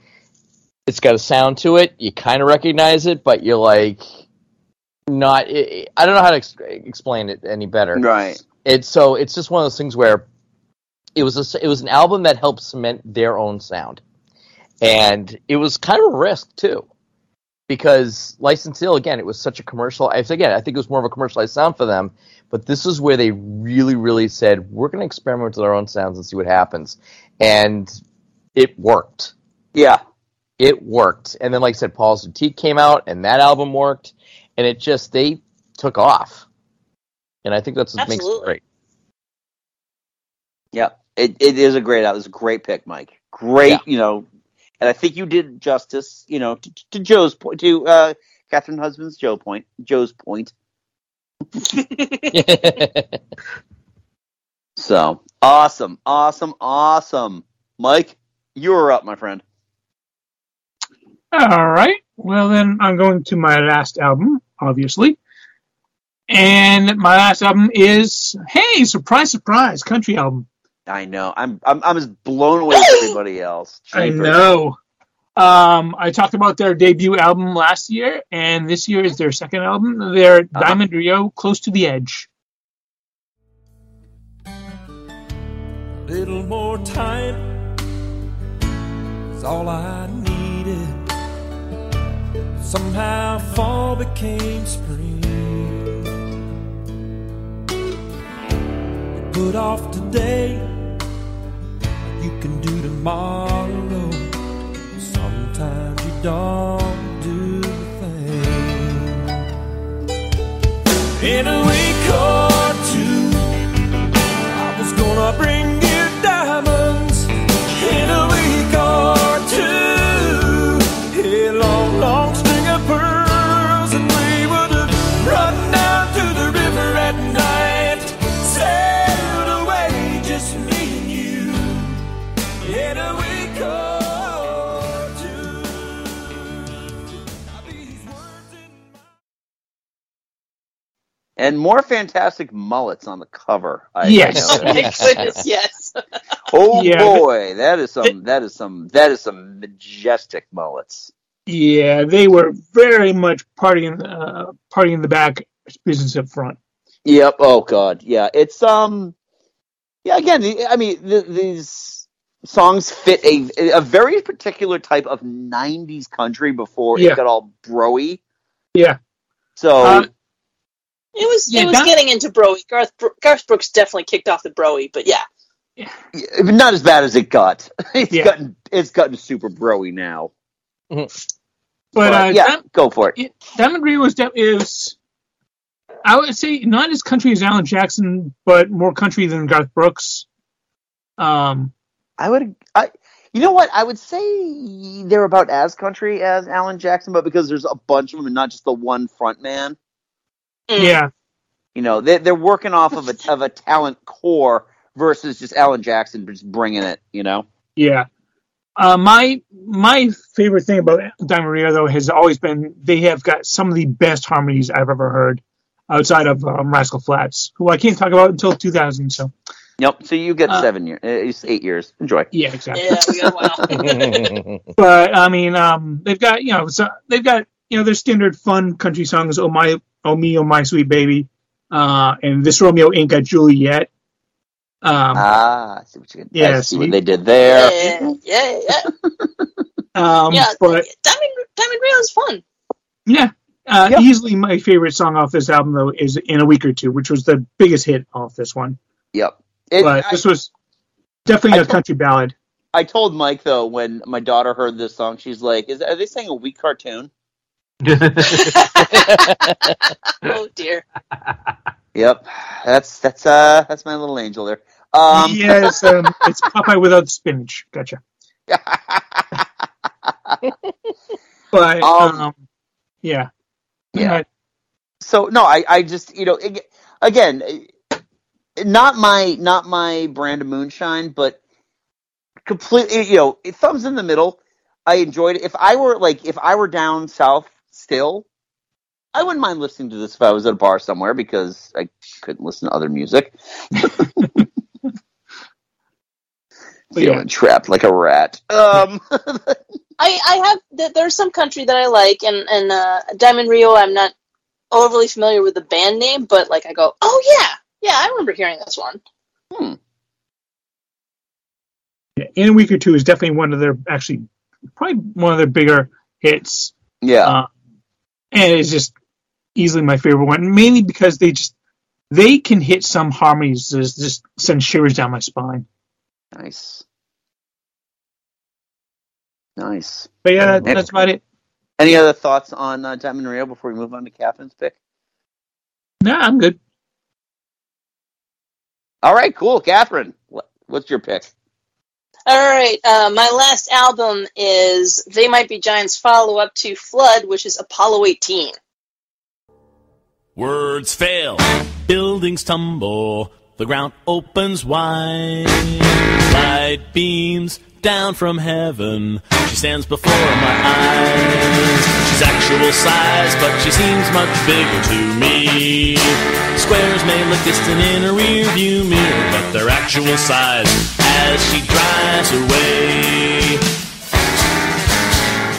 it's got a sound to it. You kind of recognize it, but you're like not. I don't know how to ex- explain it any better Right. it's so it's just one of those things where it was a, it was an album that helped cement their own sound, and it was kind of a risk too, because License Ill again it was such a commercial. I again I think it was more of a commercialized sound for them, but this is where they really really said we're going to experiment with our own sounds and see what happens, and it worked. Yeah. It worked, and then like I said, Paul's Boutique came out, and that album worked, and it just they took off, and I think that's what makes it great. Yeah. It, it is a great. That was a great pick, Mike. Great. Yeah. You know, and I think you did justice. You know, to, to Joe's point, to uh, Catherine Husband's Joe point, Joe's point. So awesome, awesome, awesome, Mike. You're up, my friend. All right. Well, then I'm going to my last album, obviously. And my last album is, hey, surprise, surprise, country album. I know. I'm I'm I'm as blown away as everybody else. I know. Um, I talked about their debut album last year, and this year is their second album. Their Diamond Rio, Close to the Edge. little more time is all I needed. Somehow fall became spring. You put off today, you can do tomorrow. Sometimes you don't do a thing. In a week And more fantastic mullets on the cover. I Yes. noticed. My goodness, yes. Oh Yeah, but- boy, that is some that is some that is some majestic mullets. Yeah, they were very much partying, uh, partying in the back, business up front. Yep. Oh god. Yeah. It's um. Yeah. Again, the- I mean, th these songs fit a a very particular type of '90s country before Yeah. it got all broy. Yeah. So Uh, It was Yeah, it was that- getting into broy. Garth Garth Brooks definitely kicked off the broy, but yeah. yeah, not as bad as it got. It's Yeah. gotten it's gotten super broy now. But, uh, yeah, Dim- go for it. it, Diamond Rio was de- is I would say not as country as Alan Jackson, but more country than Garth Brooks. Um, I would. I. You know what? I would say they're about as country as Alan Jackson, but because there's a bunch of them and not just the one front man. Mm. yeah, You know, they they're working off of a of a talent core versus just Alan Jackson just bringing it. You know. yeah. Uh, my my favorite thing about Diamond Rio though has always been they have got some of the best harmonies I've ever heard outside of um, Rascal Flatts, who I can't talk about until 2000. So Yep. So you get Uh, seven years, it's eight years. Enjoy. yeah, exactly. Yeah, we got wow. But I mean, um, they've got you know, so they've got you know their standard fun country songs. Oh my, oh me, oh my sweet baby, uh, and this Romeo ain't got Julie yet. Um, Ah, I see what you. I Yeah, see see? what they did there. Yeah, yeah, yeah. um, yeah, but Diamond Diamond Rio is fun. yeah, uh, Yep. easily my favorite song off this album though is "In a Week or Two, which was the biggest hit off this one. Yep. It, but I, this was definitely I a told- country ballad. I told Mike though when my daughter heard this song, she's like, "Is are they saying a weak cartoon?" Oh dear. Yep. That's that's uh that's my little angel there. Um, yes, um, it's Popeye without the spinach. Gotcha. But Um, um, yeah, Yeah. So no, I, I just you know ag- again, not my not my brand of moonshine, but completely you know thumbs in the middle. I enjoyed it. If I were like if I were down south still, I wouldn't mind listening to this if I was at a bar somewhere because I couldn't listen to other music. But yeah. Feeling trapped like a rat. Um, I, I have there's some country that I like, and and uh, Diamond Rio. I'm not overly familiar with the band name, but like I go, oh yeah, yeah, I remember hearing this one. Yeah, in a week or two is definitely one of their actually probably one of their bigger hits. yeah. Uh, and it's just easily my favorite one, mainly because they just they can hit some harmonies that just send shivers down my spine. Nice. Nice. But yeah, that, that's about it. Any other thoughts on uh, Diamond Rio before we move on to Catherine's pick? No, I'm good. All right, cool. Catherine, what, what's your pick? All right, uh, my last album is They Might Be Giants' follow up to Flood, which is Apollo 18. Words fail, buildings tumble, the ground opens wide. Light beams down from heaven. She stands before my eyes. She's actual size, but she seems much bigger to me. Squares may look distant in a rear view mirror, but they're actual size as she drives away.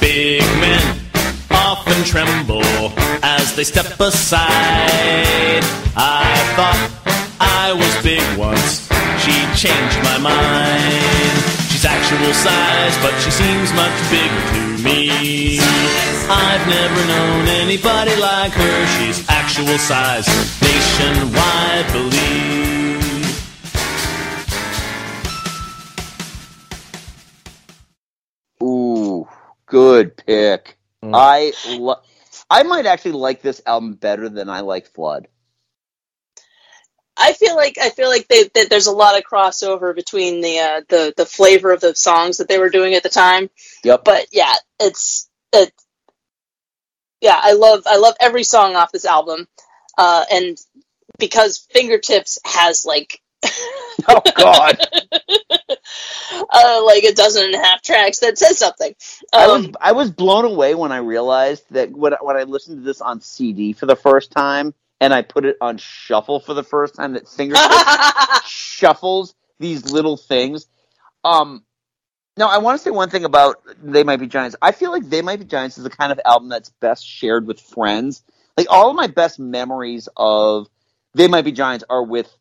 Big men often tremble as they step aside. I thought I was big once. She changed my mind. She's actual size, but she seems much bigger to me. I've never known anybody like her. She's actual size, nationwide believe. Good pick. Mm. I lo- I might actually like this album better than I like Flood. I feel like I feel like they, that there's a lot of crossover between the uh, the the flavor of the songs that they were doing at the time. Yep. But yeah, it's it. Yeah, I love I love every song off this album, uh, and because Fingertips has like Oh God. uh, like a dozen and a half tracks that says something. I was Um, I was blown away when I realized that when when I listened to this on CD for the first time and I put it on shuffle for the first time that fingertips shuffles these little things. Um, now I want to say one thing about They Might Be Giants. I feel like They Might Be Giants is the kind of album that's best shared with friends. Like all of my best memories of They Might Be Giants are with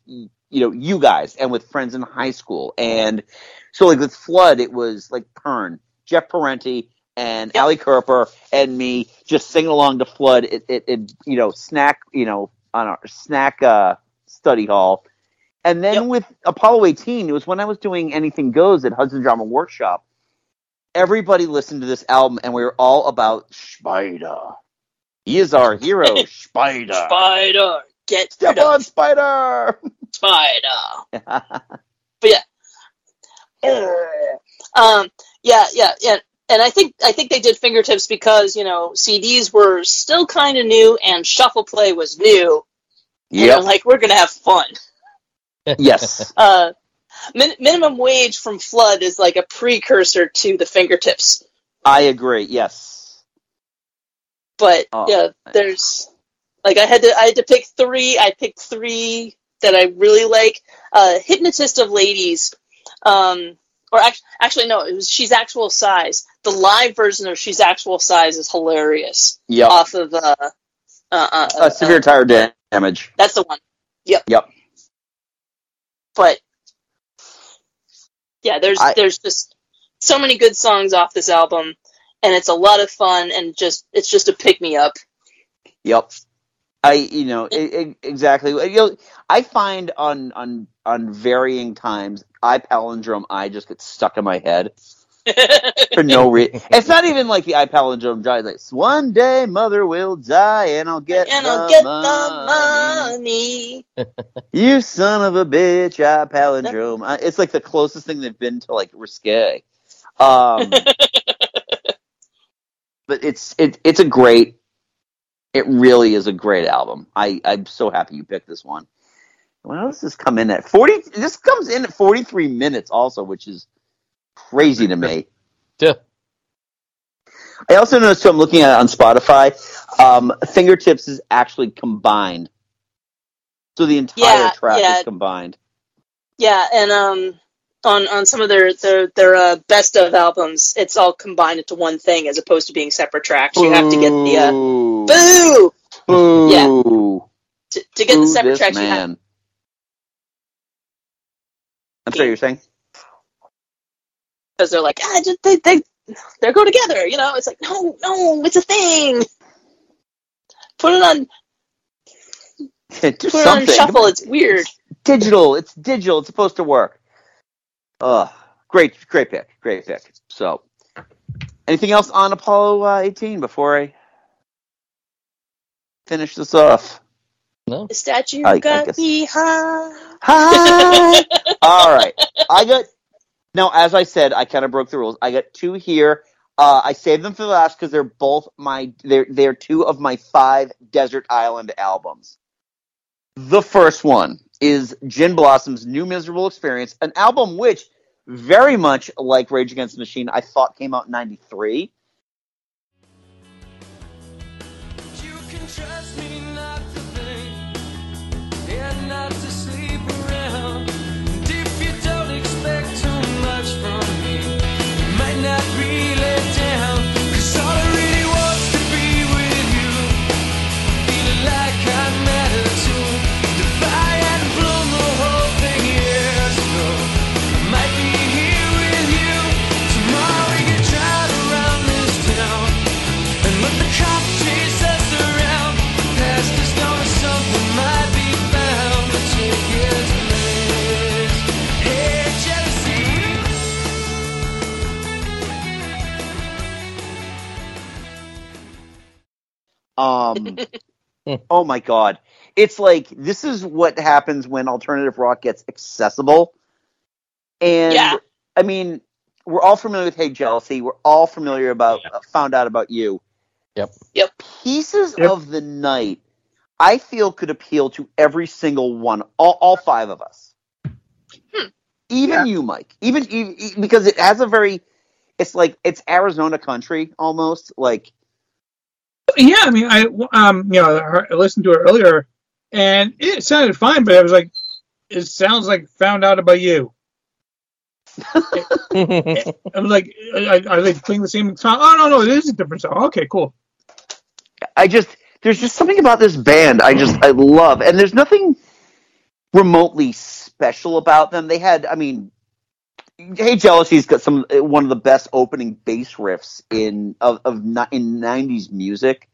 you know you guys and with friends in high school. And so like with Flood, it was like Pern, Jeff Parenti, and Ali Kerper and me just singing along to Flood. It, it, it you know snack you know on our snack uh, study hall. And then with Apollo 18, it was when I was doing Anything Goes at Hudson Drama Workshop. Everybody listened to this album, and we were all about Spider. He is our hero, Spider. Spider, get Step on Spider. Spider. But yeah, um, yeah, yeah, yeah. And I think I think they did fingertips because you know CDs were still kind of new and shuffle play was new. And they're like we're gonna have fun. yes. Uh, min- minimum wage from Flood is like a precursor to the fingertips. I agree. Yes. But Oh, yeah, there's like I had to I had to pick three. I picked three that I really like. Uh, Hypnotist of Ladies, um, or actually, actually no, it was She's Actual Size. The live version of She's Actual Size is hilarious. Yep. Off of uh, uh, uh, Uh, severe tire damage. that's the one. Yep. Yep. But yeah, there's I- there's just so many good songs off this album, and it's a lot of fun and just it's just a pick me up. Yep. I you know i i exactly. You know, I find on on on varying times, I palindrome. I just get stuck in my head for no reason. It's not even like the I palindrome jive. Like one day, mother will die, and I'll get and the I'll get money. the money. You son of a bitch, I palindrome. I, it's like the closest thing they've been to like risque. Um, but it's it it's a great. It really is a great album. I I'm so happy you picked this one. What else does come in at forty? This comes in at forty three minutes also, which is crazy to me. Yeah. I also noticed too, I'm looking at it on Spotify. Um, Fingertips is actually combined, so the entire Yeah, track yeah. is combined. Yeah, and um, on on some of their their their uh, best of albums, it's all combined into one thing as opposed to being separate tracks. You have to get the uh, Boo. boo Boo. to, to get the separate tracks. You have. I'm sorry, you're saying? because they're like, ah, just, they they they go together. You know, it's like no, no, it's a thing. Put it on put it on shuffle. It's weird. digital. It's digital. It's supposed to work. Ugh. Great, great pick. Great pick. So, anything else on Apollo uh, 18 before I finish this off? No. The statue I- I got guess- me high. Hi. All right. I got now. As I said, I kind of broke the rules. I got two here. Uh, I saved them for the last because they're both my they're they're two of my five Desert Island albums. The first one is Gin Blossom's New Miserable Experience, an album which, very much like Rage Against the Machine, I thought came out in '93. You can trust me not to think and not to oh my god, it's like this is what happens when alternative rock gets accessible. And Yeah. I mean, we're all familiar with Hey Jealousy. We're all familiar about uh, found out about you. Yep. Yep. Pieces Yep. of the night, I feel could appeal to every single one, all, all five of us. even you, Mike, even, even because it has a very, it's like it's Arizona country almost. Like Yeah, I mean, I um, you know, I listened to it earlier, and it sounded fine, but I was like, it sounds like "Found Out About You." I was like, I, I like playing the same song. Oh no, no, it is a different song. Okay, cool. I just there's just something about this band I just I love, and there's nothing remotely special about them. They had, I mean, Hey Jealousy's got some one of the best opening bass riffs in of, of in '90s music,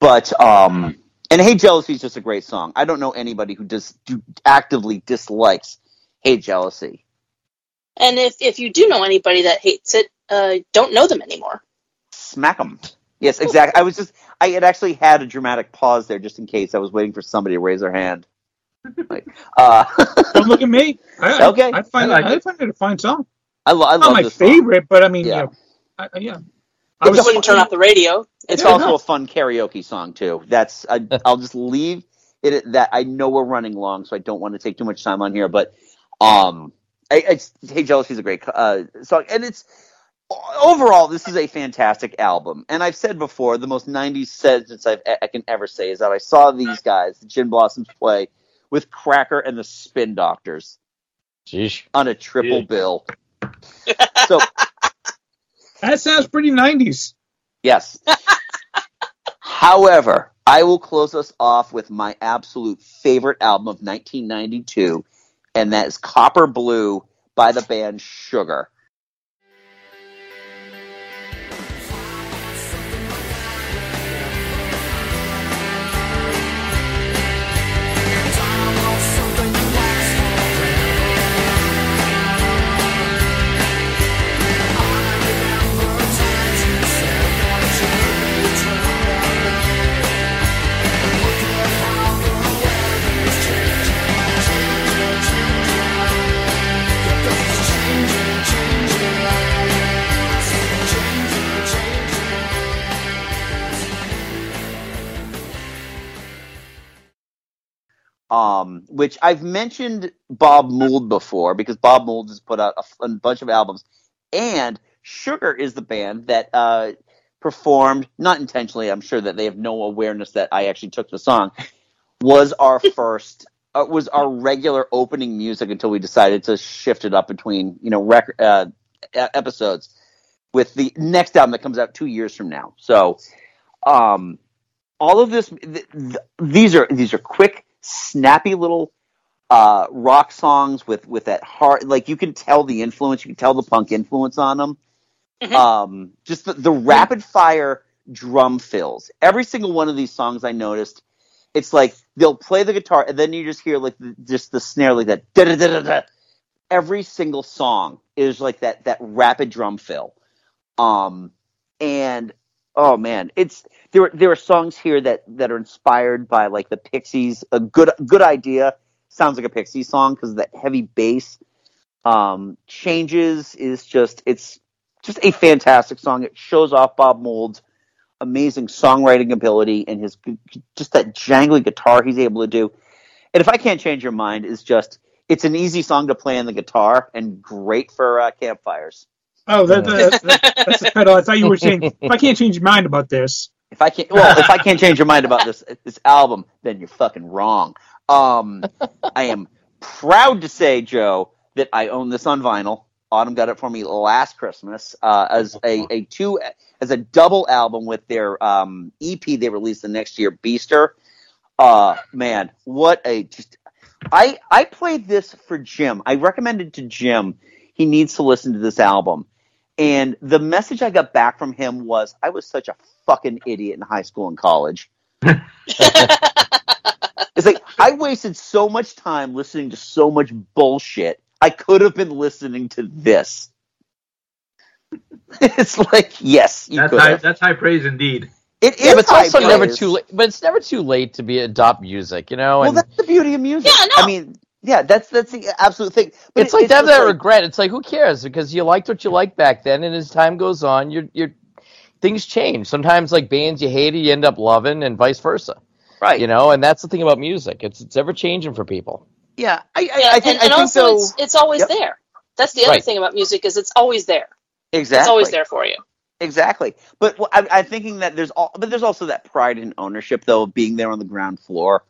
but um, and Hey Jealousy is just a great song. I don't know anybody who just who actively dislikes Hey Jealousy. And if if you do know anybody that hates it, uh, don't know them anymore. Smack them. Yes, exactly. I was just I had actually had a dramatic pause there just in case I was waiting for somebody to raise their hand. Like, uh, Don't look at me. I, Okay. I, I find I like it, I find it a fine song. I, lo- I Not love my this song. favorite, but I mean, Yeah. you know, I, I- yeah. I just wouldn't turn off the radio. It's Yeah, also no. a fun karaoke song too. That's I, I'll just leave it at that. I know we're running long, so I don't want to take too much time on here. But um, I, it's Hey Jealousy's a great uh, song, and it's overall this is a fantastic album. And I've said before, the most '90s sentence I've, I can ever say is that I saw these guys, the Gin Blossoms, play with Cracker and the Spin Doctors Sheesh. on a triple Jeez. bill. So That sounds pretty 90s. Yes. However, I will close us off with my absolute favorite album of 1992, and that is Copper Blue by the band Sugar. Um, which I've mentioned Bob Mould before because Bob Mould has put out a bunch of albums, and Sugar is the band that uh, performed not intentionally. I'm sure that they have no awareness that I actually took the song. Was our first uh, was our regular opening music until we decided to shift it up between you know record uh, episodes with the next album that comes out two years from now. So. Um, all of this th- th- these are these are quick snappy little uh rock songs with with that heart like you can tell the influence you can tell the punk influence on them um just the, the rapid fire drum fills. Every single one of these songs i noticed it's like they'll play the guitar and then you just hear like the, just the snare like that da-da-da-da-da. every single song is like that that rapid drum fill. Um and oh man it's there there are songs here that that are inspired by like the Pixies. A good good idea sounds like a Pixies song because that heavy bass. Um, changes is just it's just a fantastic song. It shows off Bob Mould's amazing songwriting ability and his just that jangly guitar he's able to do. And if I can't change your mind, is just it's an easy song to play on the guitar and great for uh, campfires. Oh, that, that, that, that's the title. I thought you were saying, if I can't change your mind about this. If I can't, well, if I can't change your mind about this this album, then you're fucking wrong. Um, I am proud to say, Joe, that I own this on vinyl. Autumn got it for me last Christmas uh, as a, a two as a double album with their um, EP they released the next year, Beaster. Uh, man, what a just I I played this for Jim. I recommended to Jim he needs to listen to this album. And the message I got back from him was I was such a fucking idiot in high school and college. it's like I wasted so much time listening to so much bullshit. I could have been listening to this. it's like yes, you That's high, that's high praise indeed. It Yeah, is but it's high also never too late. But it's never too late to be adopt music, you know. Well, And that's the beauty of music. Yeah, no. I mean, yeah, that's that's the absolute thing. But it's it- like to have that like- regret. It's like who cares? Because you liked what you liked back then, and as time goes on, your your things change. Sometimes like bands you hated, you end up loving, and vice versa. Right. You know, and that's the thing about music. It's it's ever changing for people. Yeah, I, I, Yeah, I think, and, I and think also though, it's it's always Yep. there. That's the other Right. thing about music is it's always there. exactly. It's always there for you. Exactly, but wh- I'm, I'm thinking that there's all, but there's also that pride in ownership though, of being there on the ground floor.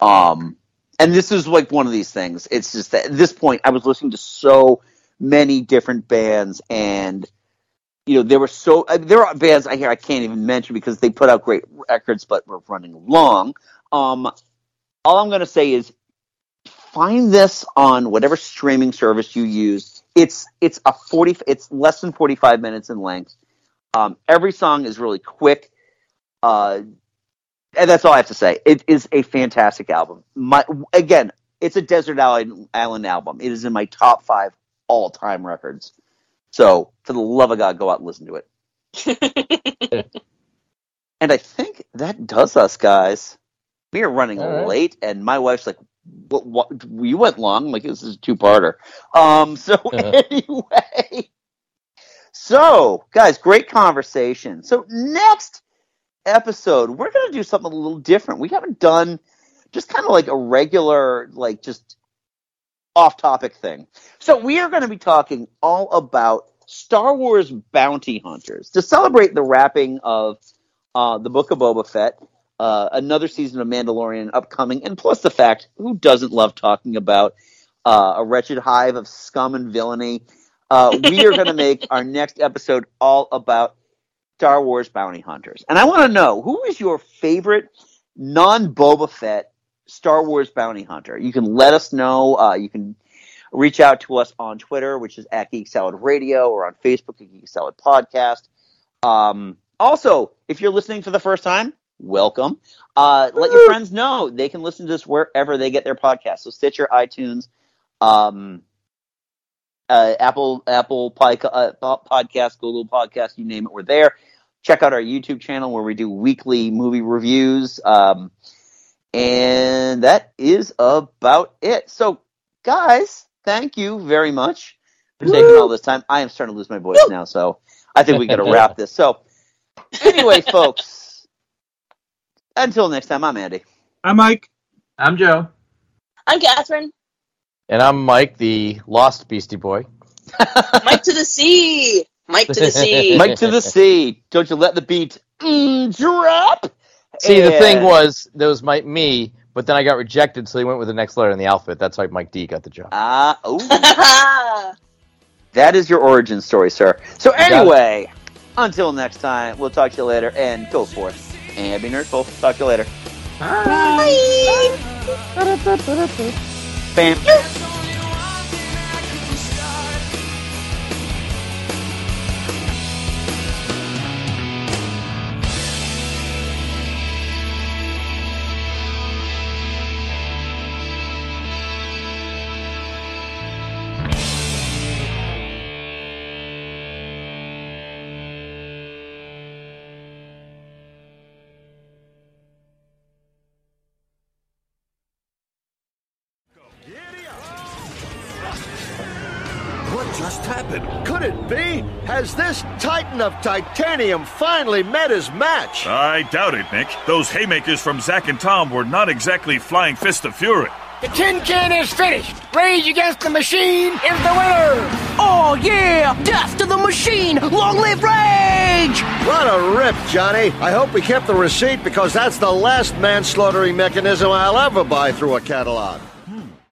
Um, and this is like one of these things. It's just that at this point, I was listening to so many different bands, and you know, there were so uh, there are bands I hear I can't even mention because they put out great records, but we're running long. Um, all I'm going to say is find this on whatever streaming service you use. It's it's a forty. It's less than forty five minutes in length. Um, every song is really quick. Uh, and that's all I have to say. It is a fantastic album. My again, it's a Desert Island, Island album. It is in my top five all time records. So, for the love of God, go out and listen to it. and I think that does us, guys. We are running right. late, and my wife's like, "What? what you went long? Like, this is a two-parter." Um. So anyway, so guys, great conversation. So next episode, we're gonna do something a little different. We haven't done just kind of like a regular, like just off-topic thing. So we are going to be talking all about Star Wars Bounty Hunters to celebrate the wrapping of uh, the Book of Boba Fett, uh, another season of Mandalorian upcoming, and plus the fact who doesn't love talking about uh, a wretched hive of scum and villainy. Uh, we are going to make our next episode all about Star Wars Bounty Hunters, and I want to know who is your favorite non Boba Fett Star Wars Bounty Hunter. You can let us know. Uh, you can reach out to us on Twitter, which is at Geek Salad Radio, or on Facebook at Geek Salad Podcast. Um, also, if you're listening for the first time, welcome. Uh, let your friends know they can listen to this wherever they get their podcast. So Stitcher, iTunes, um, uh, Apple Apple Podca- uh, Podcast, Google Podcast, you name it, we're there. Check out our YouTube channel where we do weekly movie reviews. Um, and that is about it. So, guys, thank you very much for taking all this time. I am starting to lose my voice now, so I think we got to wrap this. So, anyway, folks, until next time, I'm Andy. I'm Mike. I'm Joe. I'm Catherine. And I'm Mike, the lost Beastie Boy. Mike to the sea. Mike to the sea. Mike to the sea. Don't you let the beat mm, drop. See, the thing was, that was my me, but then I got rejected, so he went with the next letter in the alphabet. That's why Mike D got the job. Ah, oh. that is your origin story, sir. So anyway, until next time, we'll talk to you later, and go forth and be nerdful. Talk to you later. Bam. Titan of titanium finally met his match? I doubt it, Nick. Those haymakers from Zack and Tom were not exactly flying fists of fury. The tin can is finished. Rage Against the Machine is the winner. Oh yeah, death to the machine. Long live Rage. What a rip, Johnny. I hope we kept the receipt because that's the last manslaughtering mechanism I'll ever buy through a catalog.